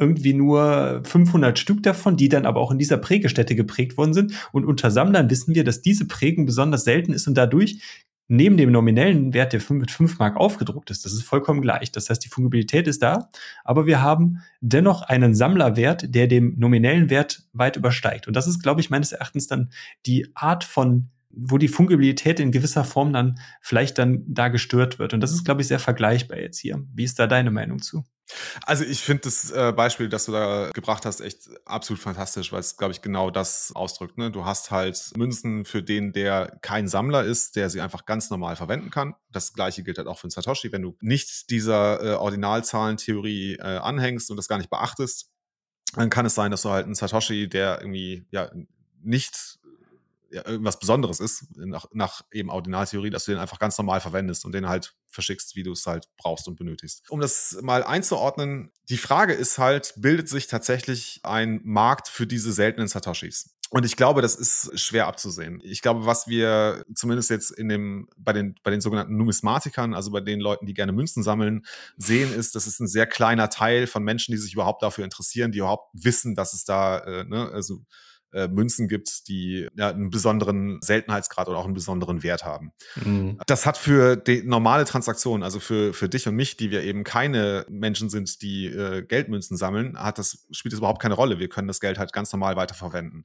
irgendwie nur 500 Stück davon, die dann aber auch in dieser Prägestätte geprägt worden sind. Und unter Sammlern wissen wir, dass diese Prägung besonders selten ist und dadurch neben dem nominellen Wert, der mit 5 Mark aufgedruckt ist, das ist vollkommen gleich. Das heißt, die Fungibilität ist da, aber wir haben dennoch einen Sammlerwert, der dem nominellen Wert weit übersteigt. Und das ist, glaube ich, meines Erachtens dann die Art von wo die Fungibilität in gewisser Form dann vielleicht dann da gestört wird. Und das ist, glaube ich, sehr vergleichbar jetzt hier. Wie ist da deine Meinung zu?
Also ich finde das äh, Beispiel, das du da gebracht hast, echt absolut fantastisch, weil es, glaube ich, genau das ausdrückt. Ne? Du hast halt Münzen für den, der kein Sammler ist, der sie einfach ganz normal verwenden kann. Das gleiche gilt halt auch für einen Satoshi. Wenn du nicht dieser äh, Ordinalzahlentheorie äh, anhängst und das gar nicht beachtest, dann kann es sein, dass du halt einen Satoshi, der irgendwie ja nicht ja, irgendwas Besonderes ist, nach, nach eben Ordinaltheorie, dass du den einfach ganz normal verwendest und den halt verschickst, wie du es halt brauchst und benötigst. Um das mal einzuordnen, die Frage ist halt, bildet sich tatsächlich ein Markt für diese seltenen Satoshis? Und ich glaube, das ist schwer abzusehen. Ich glaube, was wir zumindest jetzt in dem, bei den, bei den sogenannten Numismatikern, also bei den Leuten, die gerne Münzen sammeln, sehen, ist, das ist ein sehr kleiner Teil von Menschen, die sich überhaupt dafür interessieren, die überhaupt wissen, dass es da, äh, ne, also äh, Münzen gibt, die ja, einen besonderen Seltenheitsgrad oder auch einen besonderen Wert haben. Mhm. Das hat für die normale Transaktion, also für, für dich und mich, die wir eben keine Menschen sind, die äh, Geldmünzen sammeln, hat das, spielt das überhaupt keine Rolle. Wir können das Geld halt ganz normal weiterverwenden.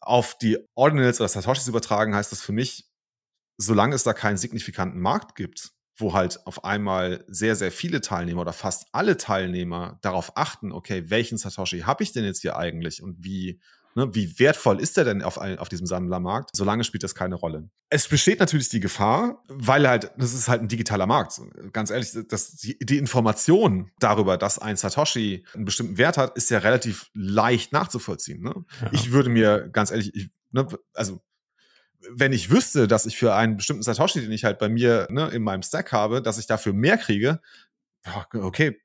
Auf die Ordinals oder Satoshis übertragen heißt das für mich, solange es da keinen signifikanten Markt gibt, wo halt auf einmal sehr, sehr viele Teilnehmer oder fast alle Teilnehmer darauf achten, okay, welchen Satoshi habe ich denn jetzt hier eigentlich und wie, ne, wie wertvoll ist der denn auf, auf diesem Sammlermarkt? Solange spielt das keine Rolle. Es besteht natürlich die Gefahr, weil halt, das ist halt ein digitaler Markt. Ganz ehrlich, das, die, die Information darüber, dass ein Satoshi einen bestimmten Wert hat, ist ja relativ leicht nachzuvollziehen. Ne? Ja. Ich würde mir, ganz ehrlich, ich, ne, also wenn ich wüsste, dass ich für einen bestimmten Satoshi, den ich halt bei mir ne, in meinem Stack habe, dass ich dafür mehr kriege, okay,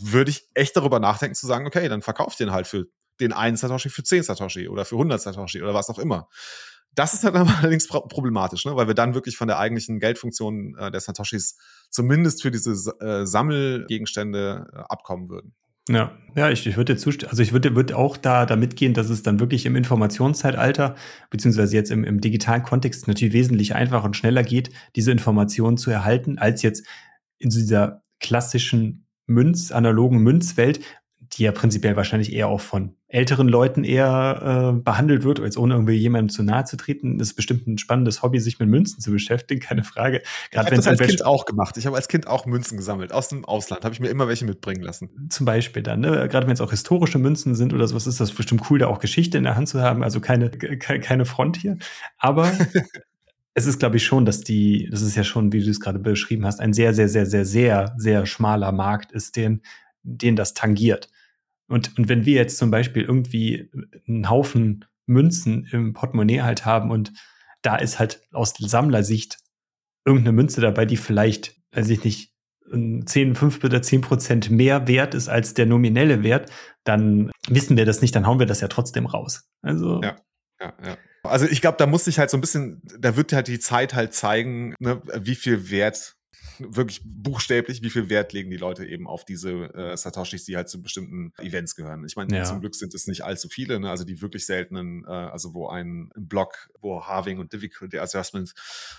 würde ich echt darüber nachdenken zu sagen, okay, dann verkaufe ich den halt für den einen Satoshi für 10 Satoshi oder für 100 Satoshi oder was auch immer. Das ist halt allerdings problematisch, ne? weil wir dann wirklich von der eigentlichen Geldfunktion äh, der Satoshis zumindest für diese äh, Sammelgegenstände äh, abkommen würden.
Ja, ja, ich, ich würde zustimmen. Also ich würde, würde auch da, da mitgehen, dass es dann wirklich im Informationszeitalter, beziehungsweise jetzt im, im digitalen Kontext natürlich wesentlich einfacher und schneller geht, diese Informationen zu erhalten, als jetzt in dieser klassischen Münz, analogen Münzwelt, die ja prinzipiell wahrscheinlich eher auch von älteren Leuten eher äh, behandelt wird, als ohne irgendwie jemandem zu nahe zu treten. Ist bestimmt ein spannendes Hobby, sich mit Münzen zu beschäftigen, keine Frage.
Gerade ich habe das als Kind auch gemacht. Ich habe als Kind auch Münzen gesammelt. Aus dem Ausland habe ich mir immer welche mitbringen lassen.
Zum Beispiel dann, ne? gerade wenn es auch historische Münzen sind oder sowas, ist das bestimmt cool, da auch Geschichte in der Hand zu haben. Also keine, keine Front hier. Aber es ist, glaube ich, schon, dass die, das ist ja schon, wie du es gerade beschrieben hast, ein sehr, sehr, sehr, sehr, sehr, sehr schmaler Markt ist, den, den das tangiert. Und, und wenn wir jetzt zum Beispiel irgendwie einen Haufen Münzen im Portemonnaie halt haben und da ist halt aus Sammlersicht irgendeine Münze dabei, die vielleicht, weiß ich nicht, 10, 5 oder 10 Prozent mehr wert ist als der nominelle Wert, dann wissen wir das nicht, dann hauen wir das ja trotzdem raus. Also.
Ja, ja, ja. Also ich glaube, da muss sich halt so ein bisschen, da wird halt die Zeit halt zeigen, ne, wie viel Wert wirklich buchstäblich, wie viel Wert legen die Leute eben auf diese äh, Satoshis, die halt zu bestimmten Events gehören. Ich meine, ja. zum Glück sind es nicht allzu viele, ne? also die wirklich seltenen, äh, also wo ein, Block, wo Halving und Difficulty Adjustments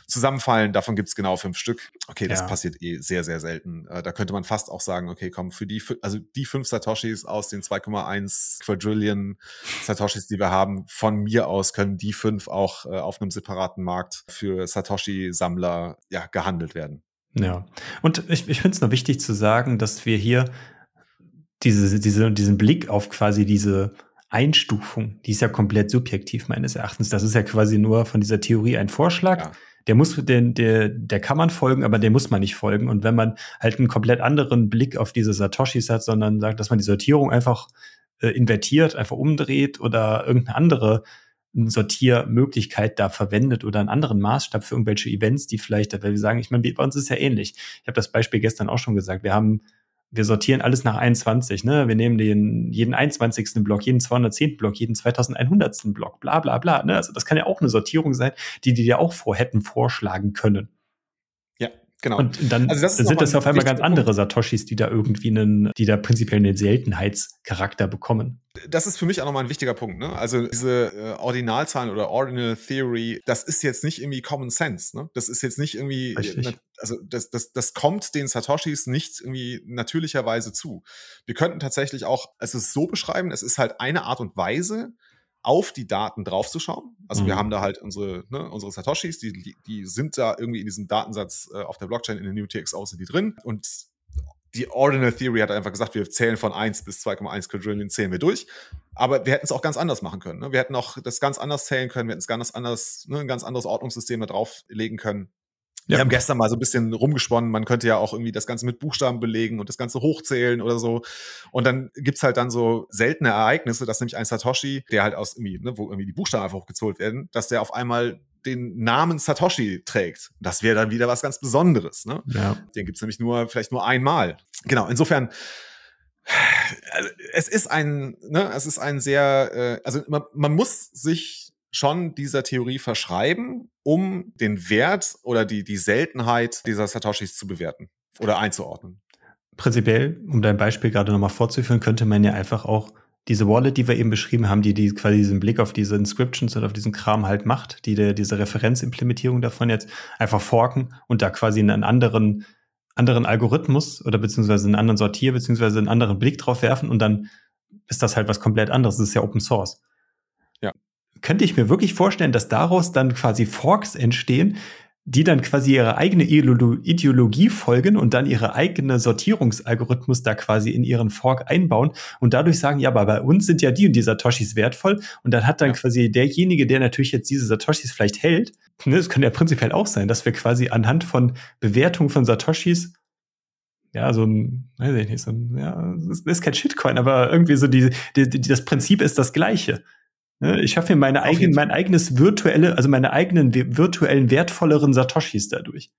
zusammenfallen, davon gibt es genau fünf Stück. Okay, das ja. passiert eh sehr, sehr selten. Äh, da könnte man fast auch sagen, okay, komm, für die, also die fünf Satoshis aus den 2,1 Quadrillion Satoshis, die wir haben, von mir aus können die fünf auch äh, auf einem separaten Markt für Satoshi-Sammler ja, gehandelt werden.
Ja, und ich, ich finde es noch wichtig zu sagen, dass wir hier diese, diese, diesen Blick auf quasi diese Einstufung, die ist ja komplett subjektiv meines Erachtens. Das ist ja quasi nur von dieser Theorie ein Vorschlag. Ja. Der muss, den, der, der kann man folgen, aber der muss man nicht folgen. Und wenn man halt einen komplett anderen Blick auf diese Satoshis hat, sondern sagt, dass man die Sortierung einfach äh, invertiert, einfach umdreht oder irgendeine andere Sortiermöglichkeit da verwendet oder einen anderen Maßstab für irgendwelche Events, die vielleicht, weil wir sagen, ich meine, bei uns ist ja ähnlich. Ich habe das Beispiel gestern auch schon gesagt. Wir haben, wir sortieren alles nach 21, ne? Wir nehmen den, jeden 21. Block, jeden 210. Block, jeden 2100. Block, bla, bla, bla, ne? Also das kann ja auch eine Sortierung sein, die die dir auch vor hätten vorschlagen können. Genau. Und dann also das sind das auf einmal ganz andere Satoshis, die da irgendwie einen, die da prinzipiell einen Seltenheitscharakter bekommen.
Das ist für mich auch nochmal ein wichtiger Punkt. Ne? Also diese äh, Ordinalzahlen oder Ordinal Theory, das ist jetzt nicht irgendwie Common Sense. Ne? Das ist jetzt nicht irgendwie, Richtig. also das, das, das kommt den Satoshis nicht irgendwie natürlicherweise zu. Wir könnten tatsächlich auch, es ist so beschreiben, es ist halt eine Art und Weise, auf die Daten draufzuschauen. Also mhm. wir haben da halt unsere, ne, unsere Satoshis, die, die, sind da irgendwie in diesem Datensatz äh, auf der Blockchain, in den NewTXO sind die drin. Und die Ordinal Theory hat einfach gesagt, wir zählen von 1 bis 2,1 Quadrillion, zählen wir durch. Aber wir hätten es auch ganz anders machen können. Ne? Wir hätten auch das ganz anders zählen können, wir hätten es ganz anders, ne, ein ganz anderes Ordnungssystem da drauflegen können. Ja. Wir haben gestern mal so ein bisschen rumgesponnen, man könnte ja auch irgendwie das Ganze mit Buchstaben belegen und das Ganze hochzählen oder so. Und dann gibt's halt dann so seltene Ereignisse, dass nämlich ein Satoshi, der halt aus irgendwie, ne, wo irgendwie die Buchstaben einfach hochgezählt werden, dass der auf einmal den Namen Satoshi trägt. Das wäre dann wieder was ganz Besonderes. Ne? Ja. Den gibt's nämlich nur, vielleicht nur einmal. Genau, insofern, also, es ist ein, ne, es ist ein sehr, äh, also man, man muss sich schon dieser Theorie verschreiben, um den Wert oder die, die Seltenheit dieser Satoshis zu bewerten oder einzuordnen.
Prinzipiell, um dein Beispiel gerade nochmal fortzuführen, könnte man ja einfach auch diese Wallet, die wir eben beschrieben haben, die, die quasi diesen Blick auf diese Inscriptions und auf diesen Kram halt macht, die der, diese Referenzimplementierung davon jetzt einfach forken und da quasi einen anderen, anderen Algorithmus oder beziehungsweise einen anderen Sortier, beziehungsweise einen anderen Blick drauf werfen und dann ist das halt was komplett anderes. Das ist ja Open Source könnte ich mir wirklich vorstellen, dass daraus dann quasi Forks entstehen, die dann quasi ihre eigene Ideologie folgen und dann ihre eigene Sortierungsalgorithmus da quasi in ihren Fork einbauen und dadurch sagen, ja, aber bei uns sind ja die und die Satoshis wertvoll und dann hat dann ja. quasi derjenige, der natürlich jetzt diese Satoshis vielleicht hält, ne, das könnte ja prinzipiell auch sein, dass wir quasi anhand von Bewertung von Satoshis ja, so ein, weiß ich nicht, so ein, ja, das ist kein Shitcoin, aber irgendwie so die, die, die das Prinzip ist das gleiche. Ne, ich schaffe mir meine eigenen, mein eigenes virtuelle, also meine eigenen virtuellen wertvolleren Satoshis dadurch.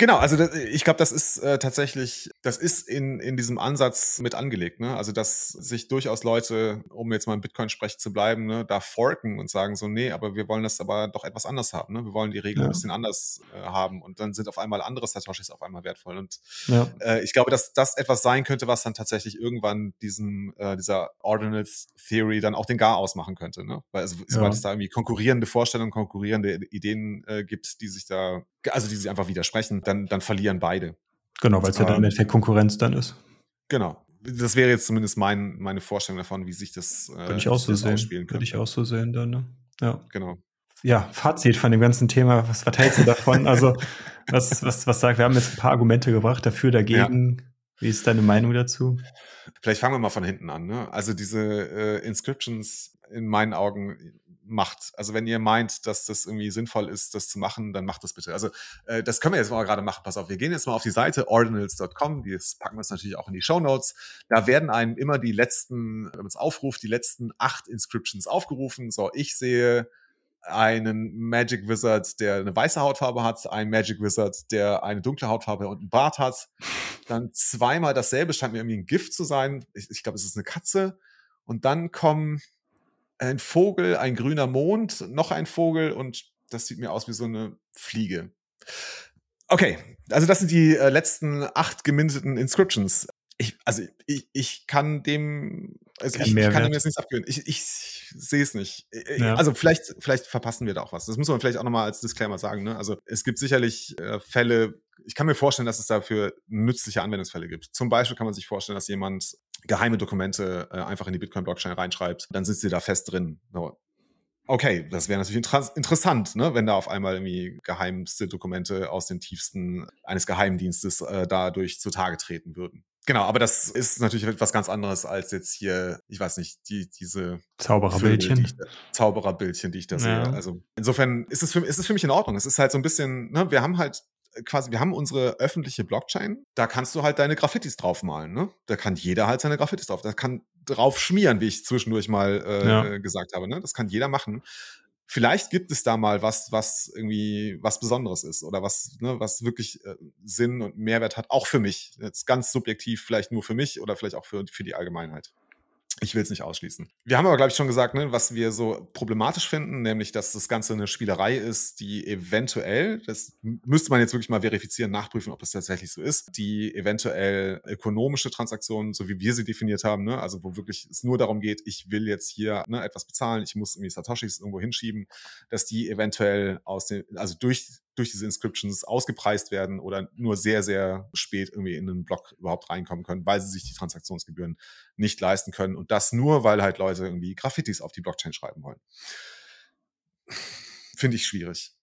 Genau, also das, ich glaube, das ist äh, tatsächlich, das ist in, in diesem Ansatz mit angelegt. Ne? Also, dass sich durchaus Leute, um jetzt mal im Bitcoin-Sprech zu bleiben, ne, da forken und sagen so, nee, aber wir wollen das aber doch etwas anders haben. Ne? Wir wollen die Regeln ja. ein bisschen anders äh, haben und dann sind auf einmal andere Satoshis auf einmal wertvoll. Und ja. äh, ich glaube, dass das etwas sein könnte, was dann tatsächlich irgendwann diesen, äh, dieser Ordinals Theory dann auch den Gar ausmachen könnte. Ne? Weil also, sobald ja. es da irgendwie konkurrierende Vorstellungen, konkurrierende Ideen äh, gibt, die sich da, also die sich einfach widersprechen, dann, dann verlieren beide.
Genau, weil es ja dann im Endeffekt Konkurrenz dann ist.
Genau. Das wäre jetzt zumindest mein, meine Vorstellung davon, wie sich das,
äh, Würde ich auch so sehen. Würde ich auch so sehen dann, ne?
Ja. Genau.
Ja, Fazit von dem ganzen Thema. Was verteilst du davon? also, was, was, was sagt, wir haben jetzt ein paar Argumente gebracht, dafür, dagegen. Ja. Wie ist deine Meinung dazu?
Vielleicht fangen wir mal von hinten an. Ne? Also diese äh, Inscriptions in meinen Augen macht. Also wenn ihr meint, dass das irgendwie sinnvoll ist, das zu machen, dann macht das bitte. Also äh, das können wir jetzt mal gerade machen. Pass auf, wir gehen jetzt mal auf die Seite ordinals.com, das packen wir uns natürlich auch in die Show Notes. Da werden einem immer die letzten, wenn man es aufruft, die letzten acht Inscriptions aufgerufen. So, ich sehe einen Magic Wizard, der eine weiße Hautfarbe hat, einen Magic Wizard, der eine dunkle Hautfarbe und einen Bart hat. Dann zweimal dasselbe, scheint mir irgendwie ein Gift zu sein. Ich, ich glaube, es ist eine Katze. Und dann kommen ein Vogel, ein grüner Mond, noch ein Vogel und das sieht mir aus wie so eine Fliege. Okay, also das sind die äh, letzten acht geminteten Inscriptions. Ich, also ich, ich kann dem, also ich, ich, kann dem jetzt nichts abgewöhnen. Ich, ich sehe es nicht. Ja. Also vielleicht, vielleicht verpassen wir da auch was. Das muss man vielleicht auch nochmal als Disclaimer sagen. Ne? Also es gibt sicherlich äh, Fälle, ich kann mir vorstellen, dass es dafür nützliche Anwendungsfälle gibt. Zum Beispiel kann man sich vorstellen, dass jemand geheime Dokumente äh, einfach in die Bitcoin-Blockchain reinschreibt, dann sitzt ihr da fest drin. Okay, das wäre natürlich inter interessant, ne, wenn da auf einmal irgendwie geheimste Dokumente aus den tiefsten eines Geheimdienstes äh, dadurch zutage treten würden. Genau, aber das ist natürlich etwas ganz anderes als jetzt hier, ich weiß nicht, die, diese
Zaubererbildchen.
Die Zaubererbildchen, die ich da ja. sehe. Also insofern ist es, für, ist es für mich in Ordnung. Es ist halt so ein bisschen, ne, wir haben halt quasi, wir haben unsere öffentliche Blockchain, da kannst du halt deine Graffitis draufmalen, ne? Da kann jeder halt seine Graffitis drauf. Da kann drauf schmieren, wie ich zwischendurch mal äh, ja. gesagt habe, ne? Das kann jeder machen. Vielleicht gibt es da mal was, was irgendwie was Besonderes ist oder was, ne, was wirklich äh, Sinn und Mehrwert hat, auch für mich. Jetzt ganz subjektiv, vielleicht nur für mich oder vielleicht auch für, für die Allgemeinheit. Ich will es nicht ausschließen. Wir haben aber, glaube ich, schon gesagt, ne, was wir so problematisch finden, nämlich, dass das Ganze eine Spielerei ist, die eventuell, das müsste man jetzt wirklich mal verifizieren, nachprüfen, ob das tatsächlich so ist, die eventuell ökonomische Transaktionen, so wie wir sie definiert haben, ne, also wo wirklich es nur darum geht, ich will jetzt hier ne, etwas bezahlen, ich muss irgendwie Satoshis irgendwo hinschieben, dass die eventuell aus den, also durch durch diese Inscriptions ausgepreist werden oder nur sehr, sehr spät irgendwie in den Block überhaupt reinkommen können, weil sie sich die Transaktionsgebühren nicht leisten können. Und das nur, weil halt Leute irgendwie Graffitis auf die Blockchain schreiben wollen. Finde ich schwierig.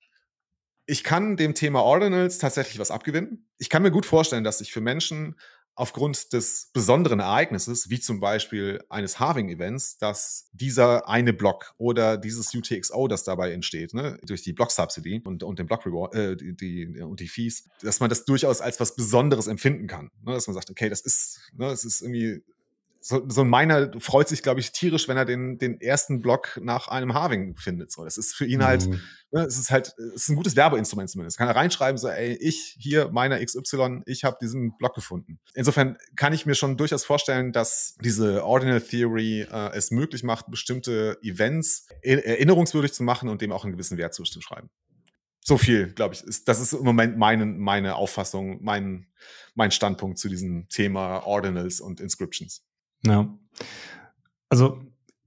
Ich kann dem Thema Ordinals tatsächlich was abgewinnen. Ich kann mir gut vorstellen, dass sich für Menschen aufgrund des besonderen Ereignisses, wie zum Beispiel eines Halving-Events, dass dieser eine Block oder dieses UTXO, das dabei entsteht, ne, durch die Block-Subsidy und, und den Block-Reward, äh, die, die, und die Fees, dass man das durchaus als was Besonderes empfinden kann. Ne, dass man sagt, okay, das ist, ne, das ist irgendwie so, so ein Miner freut sich, glaube ich, tierisch, wenn er den, den ersten Block nach einem Harving findet. So, das ist für ihn halt, mhm. ne, es ist halt, es ist ein gutes Werbeinstrument zumindest. Kann er reinschreiben, so, ey, ich hier, meiner XY, ich habe diesen Block gefunden. Insofern kann ich mir schon durchaus vorstellen, dass diese Ordinal Theory äh, es möglich macht, bestimmte Events erinnerungswürdig zu machen und dem auch einen gewissen Wert zuzuschreiben. So viel, glaube ich, ist, das ist im Moment meine, meine Auffassung, mein, mein Standpunkt zu diesem Thema Ordinals und Inscriptions.
Ja. Also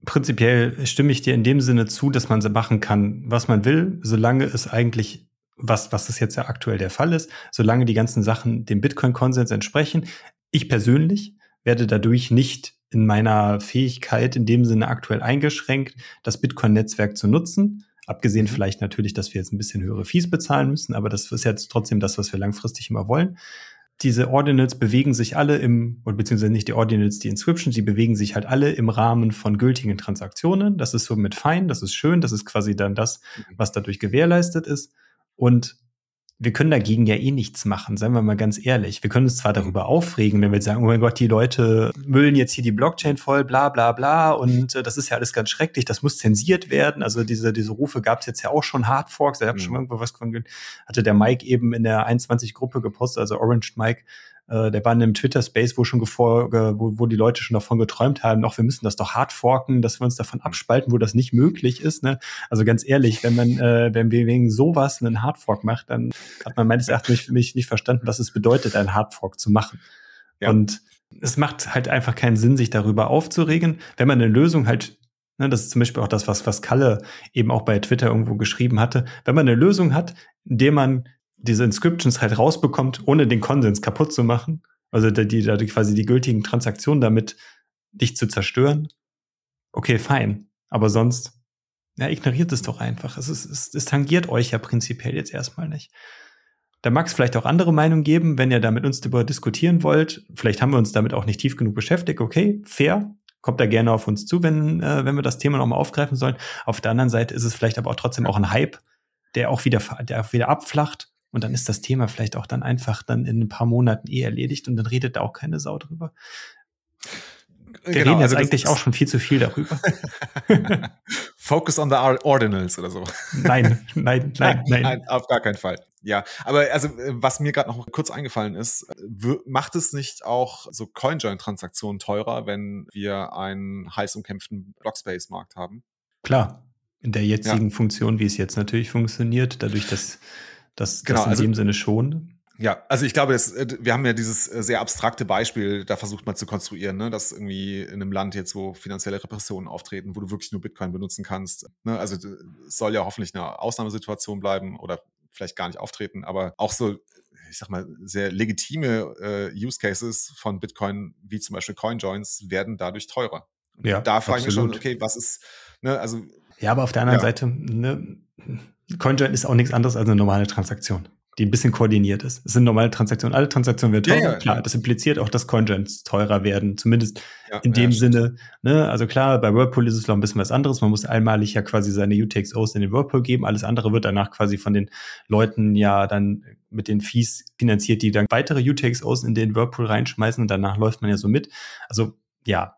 prinzipiell stimme ich dir in dem Sinne zu, dass man machen kann, was man will, solange es eigentlich, was, was das jetzt ja aktuell der Fall ist, solange die ganzen Sachen dem Bitcoin-Konsens entsprechen. Ich persönlich werde dadurch nicht in meiner Fähigkeit in dem Sinne aktuell eingeschränkt, das Bitcoin-Netzwerk zu nutzen. Abgesehen mhm. vielleicht natürlich, dass wir jetzt ein bisschen höhere Fees bezahlen müssen, aber das ist jetzt trotzdem das, was wir langfristig immer wollen. Diese Ordinals bewegen sich alle im, oder beziehungsweise nicht die Ordinals, die Inscriptions, die bewegen sich halt alle im Rahmen von gültigen Transaktionen. Das ist so mit fein, das ist schön, das ist quasi dann das, mhm. was dadurch gewährleistet ist. Und wir können dagegen ja eh nichts machen, seien wir mal ganz ehrlich. Wir können uns zwar darüber aufregen, wenn wir sagen, oh mein Gott, die Leute müllen jetzt hier die Blockchain voll, bla bla bla und äh, das ist ja alles ganz schrecklich, das muss zensiert werden. Also diese, diese Rufe gab es jetzt ja auch schon Hardforks, da habe mhm. schon irgendwo was von hatte der Mike eben in der 21-Gruppe gepostet, also Orange Mike, äh, der war in einem Twitter-Space, wo schon vor, wo, wo die Leute schon davon geträumt haben, noch wir müssen das doch hart forken, dass wir uns davon abspalten, wo das nicht möglich ist. Ne? Also ganz ehrlich, wenn man, äh, wenn wir wegen sowas einen Hardfork macht, dann hat man meines Erachtens nicht, nicht, nicht verstanden, was es bedeutet, einen Hardfork zu machen. Ja. Und es macht halt einfach keinen Sinn, sich darüber aufzuregen. Wenn man eine Lösung halt Ne, das ist zum Beispiel auch das, was, was Kalle eben auch bei Twitter irgendwo geschrieben hatte. Wenn man eine Lösung hat, in der man diese Inscriptions halt rausbekommt, ohne den Konsens kaputt zu machen. Also die, die, quasi die gültigen Transaktionen damit nicht zu zerstören. Okay, fein. Aber sonst, ja, ignoriert es doch einfach. Es, ist, es, es tangiert euch ja prinzipiell jetzt erstmal nicht. Da mag es vielleicht auch andere Meinungen geben, wenn ihr da mit uns darüber diskutieren wollt. Vielleicht haben wir uns damit auch nicht tief genug beschäftigt. Okay, fair. Kommt da gerne auf uns zu, wenn, äh, wenn wir das Thema nochmal aufgreifen sollen. Auf der anderen Seite ist es vielleicht aber auch trotzdem auch ein Hype, der auch wieder, der auch wieder abflacht und dann ist das Thema vielleicht auch dann einfach dann in ein paar Monaten eh erledigt und dann redet da auch keine Sau drüber. Wir genau, reden jetzt also eigentlich auch schon viel zu viel darüber.
Focus on the Ordinals oder so.
Nein, nein, nein, nein. nein
auf gar keinen Fall. Ja, aber also äh, was mir gerade noch kurz eingefallen ist, macht es nicht auch so CoinJoin-Transaktionen teurer, wenn wir einen heiß umkämpften Blockspace-Markt haben?
Klar, in der jetzigen ja. Funktion, wie es jetzt natürlich funktioniert, dadurch, dass das, genau, das in also, dem Sinne schon.
Ja, also ich glaube, das, äh, wir haben ja dieses äh, sehr abstrakte Beispiel, da versucht man zu konstruieren, ne, dass irgendwie in einem Land jetzt, wo finanzielle Repressionen auftreten, wo du wirklich nur Bitcoin benutzen kannst. Ne, also es soll ja hoffentlich eine Ausnahmesituation bleiben oder vielleicht gar nicht auftreten, aber auch so, ich sag mal, sehr legitime äh, Use Cases von Bitcoin, wie zum Beispiel CoinJoins, werden dadurch teurer.
Ja,
da frage ich mich schon, okay, was ist, ne, also.
Ja, aber auf der anderen ja. Seite, ne, CoinJoin ist auch nichts anderes als eine normale Transaktion, die ein bisschen koordiniert ist. Es sind normale Transaktionen. Alle Transaktionen werden teurer. Ja, ja, klar, das impliziert auch, dass CoinJoins teurer werden. Zumindest ja, in dem Sinne. Ne? Also klar, bei Whirlpool ist es noch ein bisschen was anderes. Man muss einmalig ja quasi seine UTXOs in den Whirlpool geben. Alles andere wird danach quasi von den Leuten ja dann mit den Fees finanziert, die dann weitere UTXOs in den Whirlpool reinschmeißen und danach läuft man ja so mit. Also ja,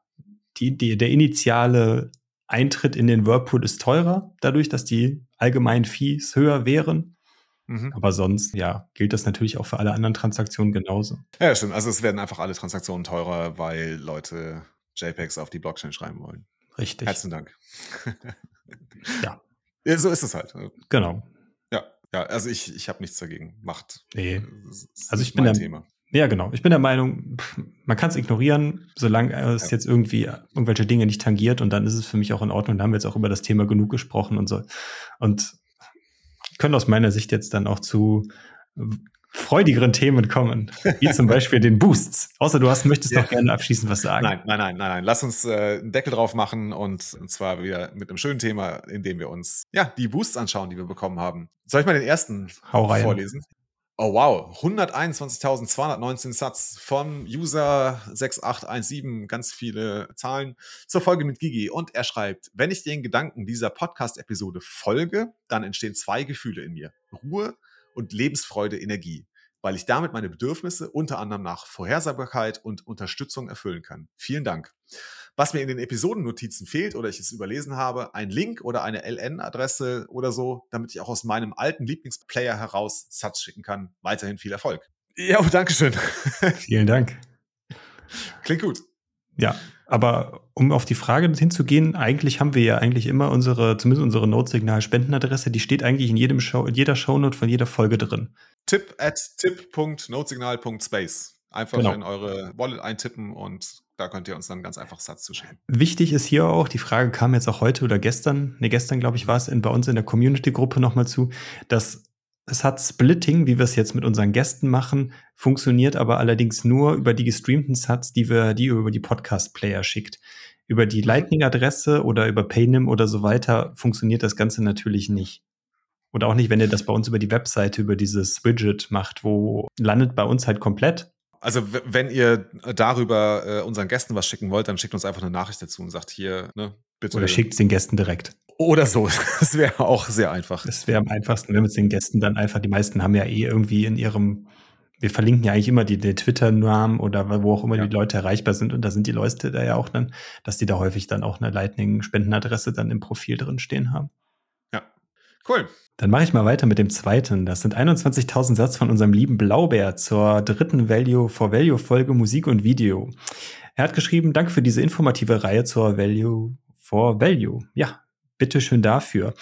die, die, der initiale Eintritt in den Whirlpool ist teurer, dadurch, dass die allgemeinen Fees höher wären. Mhm. Aber sonst, ja, gilt das natürlich auch für alle anderen Transaktionen genauso.
Ja, stimmt. Also es werden einfach alle Transaktionen teurer, weil Leute JPEGs auf die Blockchain schreiben wollen.
Richtig.
Herzlichen Dank.
ja.
ja. So ist es halt.
Genau.
Ja, ja, also ich, ich habe nichts dagegen. Macht.
Nee. Also ich bin der, Thema. Ja, genau. Ich bin der Meinung, man kann es ignorieren, solange es jetzt irgendwie irgendwelche Dinge nicht tangiert und dann ist es für mich auch in Ordnung. Da haben wir jetzt auch über das Thema genug gesprochen und so. Und können aus meiner Sicht jetzt dann auch zu freudigeren Themen kommen, wie zum Beispiel den Boosts. Außer du hast, möchtest ja. noch gerne abschließend was sagen.
Nein, nein, nein, nein, nein. Lass uns äh, einen Deckel drauf machen und, und zwar wieder mit einem schönen Thema, in dem wir uns ja die Boosts anschauen, die wir bekommen haben. Soll ich mal den ersten vorlesen? Oh wow, 121.219 Satz vom User 6817, ganz viele Zahlen zur Folge mit Gigi. Und er schreibt, wenn ich den Gedanken dieser Podcast-Episode folge, dann entstehen zwei Gefühle in mir. Ruhe und Lebensfreude, Energie, weil ich damit meine Bedürfnisse unter anderem nach Vorhersagbarkeit und Unterstützung erfüllen kann. Vielen Dank. Was mir in den Episodennotizen fehlt oder ich es überlesen habe, ein Link oder eine LN-Adresse oder so, damit ich auch aus meinem alten Lieblingsplayer heraus Satz schicken kann. Weiterhin viel Erfolg. Ja, oh, Dankeschön.
Vielen Dank.
Klingt gut.
Ja, aber um auf die Frage hinzugehen, eigentlich haben wir ja eigentlich immer unsere, zumindest unsere Notesignal-Spendenadresse, die steht eigentlich in jedem Show, in jeder Shownote von jeder Folge drin.
Tipp at tip.notesignal.space. Einfach genau. in eure Wallet eintippen und da könnt ihr uns dann ganz einfach Satz zuschicken.
Wichtig ist hier auch, die Frage kam jetzt auch heute oder gestern, ne, gestern glaube ich war es in, bei uns in der Community-Gruppe nochmal zu, dass es hat Splitting, wie wir es jetzt mit unseren Gästen machen, funktioniert aber allerdings nur über die gestreamten Sats, die wir, die ihr über die Podcast-Player schickt. Über die Lightning-Adresse oder über Paynim oder so weiter funktioniert das Ganze natürlich nicht. Oder auch nicht, wenn ihr das bei uns über die Webseite, über dieses Widget macht, wo landet bei uns halt komplett.
Also wenn ihr darüber äh, unseren Gästen was schicken wollt, dann schickt uns einfach eine Nachricht dazu und sagt hier, ne,
bitte. Oder schickt es den Gästen direkt.
Oder so. Das wäre auch sehr einfach.
Das wäre am einfachsten, wenn wir es den Gästen dann einfach, die meisten haben ja eh irgendwie in ihrem, wir verlinken ja eigentlich immer die, die Twitter-Namen oder wo auch immer ja. die Leute erreichbar sind. Und da sind die Leute da ja auch dann, dass die da häufig dann auch eine Lightning-Spendenadresse dann im Profil drin stehen haben.
Cool.
Dann mache ich mal weiter mit dem zweiten. Das sind 21.000 Satz von unserem lieben Blaubär zur dritten Value for Value Folge Musik und Video. Er hat geschrieben, danke für diese informative Reihe zur Value for Value. Ja, bitteschön dafür.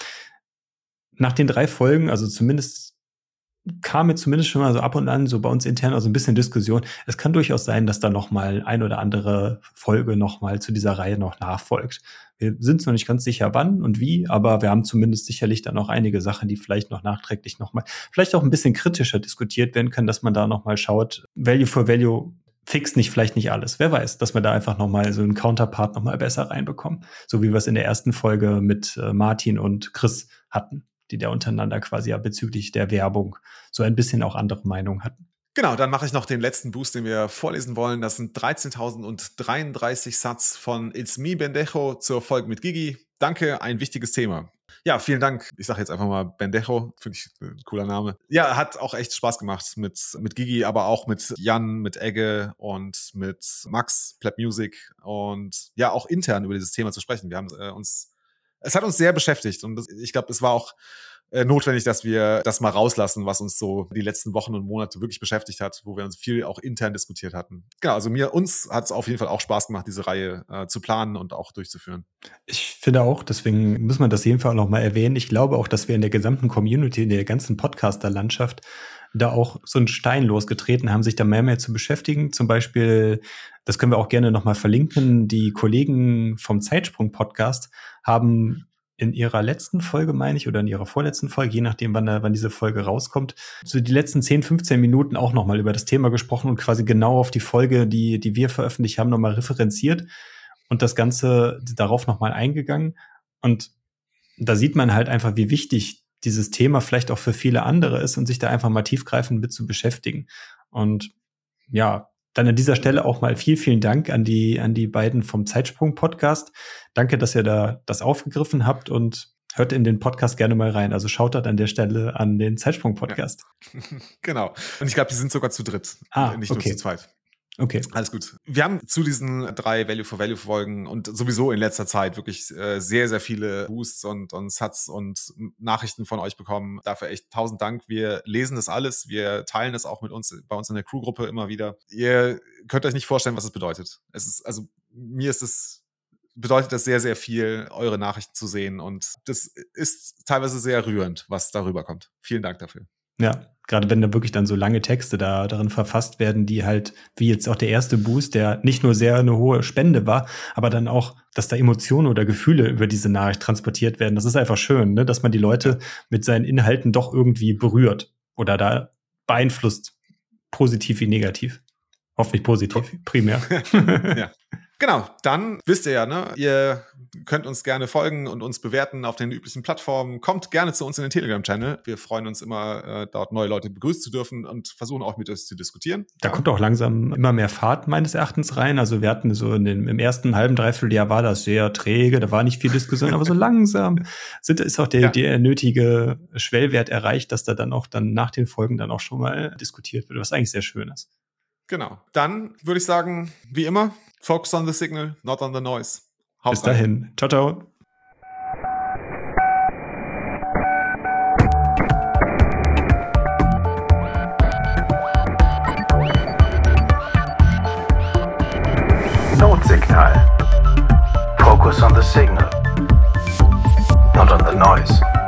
Nach den drei Folgen, also zumindest kam mir zumindest schon mal so ab und an so bei uns intern also ein bisschen Diskussion. Es kann durchaus sein, dass da noch mal ein oder andere Folge noch mal zu dieser Reihe noch nachfolgt. Wir sind noch nicht ganz sicher, wann und wie, aber wir haben zumindest sicherlich dann noch einige Sachen, die vielleicht noch nachträglich noch mal, vielleicht auch ein bisschen kritischer diskutiert werden können, dass man da noch mal schaut, Value for Value fixt nicht vielleicht nicht alles. Wer weiß, dass wir da einfach noch mal so einen Counterpart noch mal besser reinbekommen, so wie wir es in der ersten Folge mit äh, Martin und Chris hatten die da untereinander quasi ja bezüglich der Werbung so ein bisschen auch andere Meinungen hatten.
Genau, dann mache ich noch den letzten Boost, den wir vorlesen wollen. Das sind 13.033 Satz von It's Me Bendejo zur Folge mit Gigi. Danke, ein wichtiges Thema. Ja, vielen Dank. Ich sage jetzt einfach mal Bendejo, finde ich ein cooler Name. Ja, hat auch echt Spaß gemacht mit, mit Gigi, aber auch mit Jan, mit Egge und mit Max, Pleb Music und ja, auch intern über dieses Thema zu sprechen. Wir haben äh, uns es hat uns sehr beschäftigt und ich glaube, es war auch äh, notwendig, dass wir das mal rauslassen, was uns so die letzten Wochen und Monate wirklich beschäftigt hat, wo wir uns viel auch intern diskutiert hatten. Genau, also mir, uns hat es auf jeden Fall auch Spaß gemacht, diese Reihe äh, zu planen und auch durchzuführen.
Ich finde auch, deswegen muss man das jeden Fall auch nochmal erwähnen. Ich glaube auch, dass wir in der gesamten Community, in der ganzen Podcaster-Landschaft da auch so einen Stein losgetreten haben, sich da mehr mehr zu beschäftigen. Zum Beispiel, das können wir auch gerne nochmal verlinken, die Kollegen vom Zeitsprung-Podcast haben in ihrer letzten Folge, meine ich, oder in ihrer vorletzten Folge, je nachdem, wann, wann diese Folge rauskommt, so die letzten 10, 15 Minuten auch nochmal über das Thema gesprochen und quasi genau auf die Folge, die, die wir veröffentlicht haben, nochmal referenziert und das Ganze darauf nochmal eingegangen. Und da sieht man halt einfach, wie wichtig dieses Thema vielleicht auch für viele andere ist und sich da einfach mal tiefgreifend mit zu beschäftigen. Und ja, dann an dieser Stelle auch mal viel, vielen Dank an die, an die beiden vom Zeitsprung Podcast. Danke, dass ihr da das aufgegriffen habt und hört in den Podcast gerne mal rein. Also schaut dort an der Stelle an den Zeitsprung Podcast.
Ja. genau. Und ich glaube, die sind sogar zu dritt.
Ah, nicht okay. nur
zu zweit.
Okay.
Alles gut. Wir haben zu diesen drei Value for Value Folgen und sowieso in letzter Zeit wirklich äh, sehr, sehr viele Boosts und, und Sats und Nachrichten von euch bekommen. Dafür echt tausend Dank. Wir lesen das alles. Wir teilen es auch mit uns bei uns in der Crew-Gruppe immer wieder. Ihr könnt euch nicht vorstellen, was es bedeutet. Es ist, also mir ist es bedeutet das sehr, sehr viel, eure Nachrichten zu sehen. Und das ist teilweise sehr rührend, was darüber kommt. Vielen Dank dafür.
Ja, gerade wenn da wirklich dann so lange Texte da darin verfasst werden, die halt, wie jetzt auch der erste Boost, der nicht nur sehr eine hohe Spende war, aber dann auch, dass da Emotionen oder Gefühle über diese Nachricht transportiert werden. Das ist einfach schön, ne? dass man die Leute mit seinen Inhalten doch irgendwie berührt oder da beeinflusst, positiv wie negativ. Hoffentlich positiv, primär.
ja. Genau, dann wisst ihr ja, ne? Ihr könnt uns gerne folgen und uns bewerten auf den üblichen Plattformen. Kommt gerne zu uns in den Telegram-Channel. Wir freuen uns immer, äh, dort neue Leute begrüßen zu dürfen und versuchen auch mit uns zu diskutieren.
Da ja. kommt auch langsam immer mehr Fahrt meines Erachtens rein. Also wir hatten so in den, im ersten halben, dreiviertel Jahr war das sehr träge, da war nicht viel Diskussion, aber so langsam sind, ist auch der, ja. der nötige Schwellwert erreicht, dass da dann auch dann nach den Folgen dann auch schon mal diskutiert wird, was eigentlich sehr schön ist.
Genau. Dann würde ich sagen, wie immer, Focus on the signal, not on the noise.
Haut Bis dahin. Ciao, ciao.
Notsignal. Focus on the signal, not on the noise.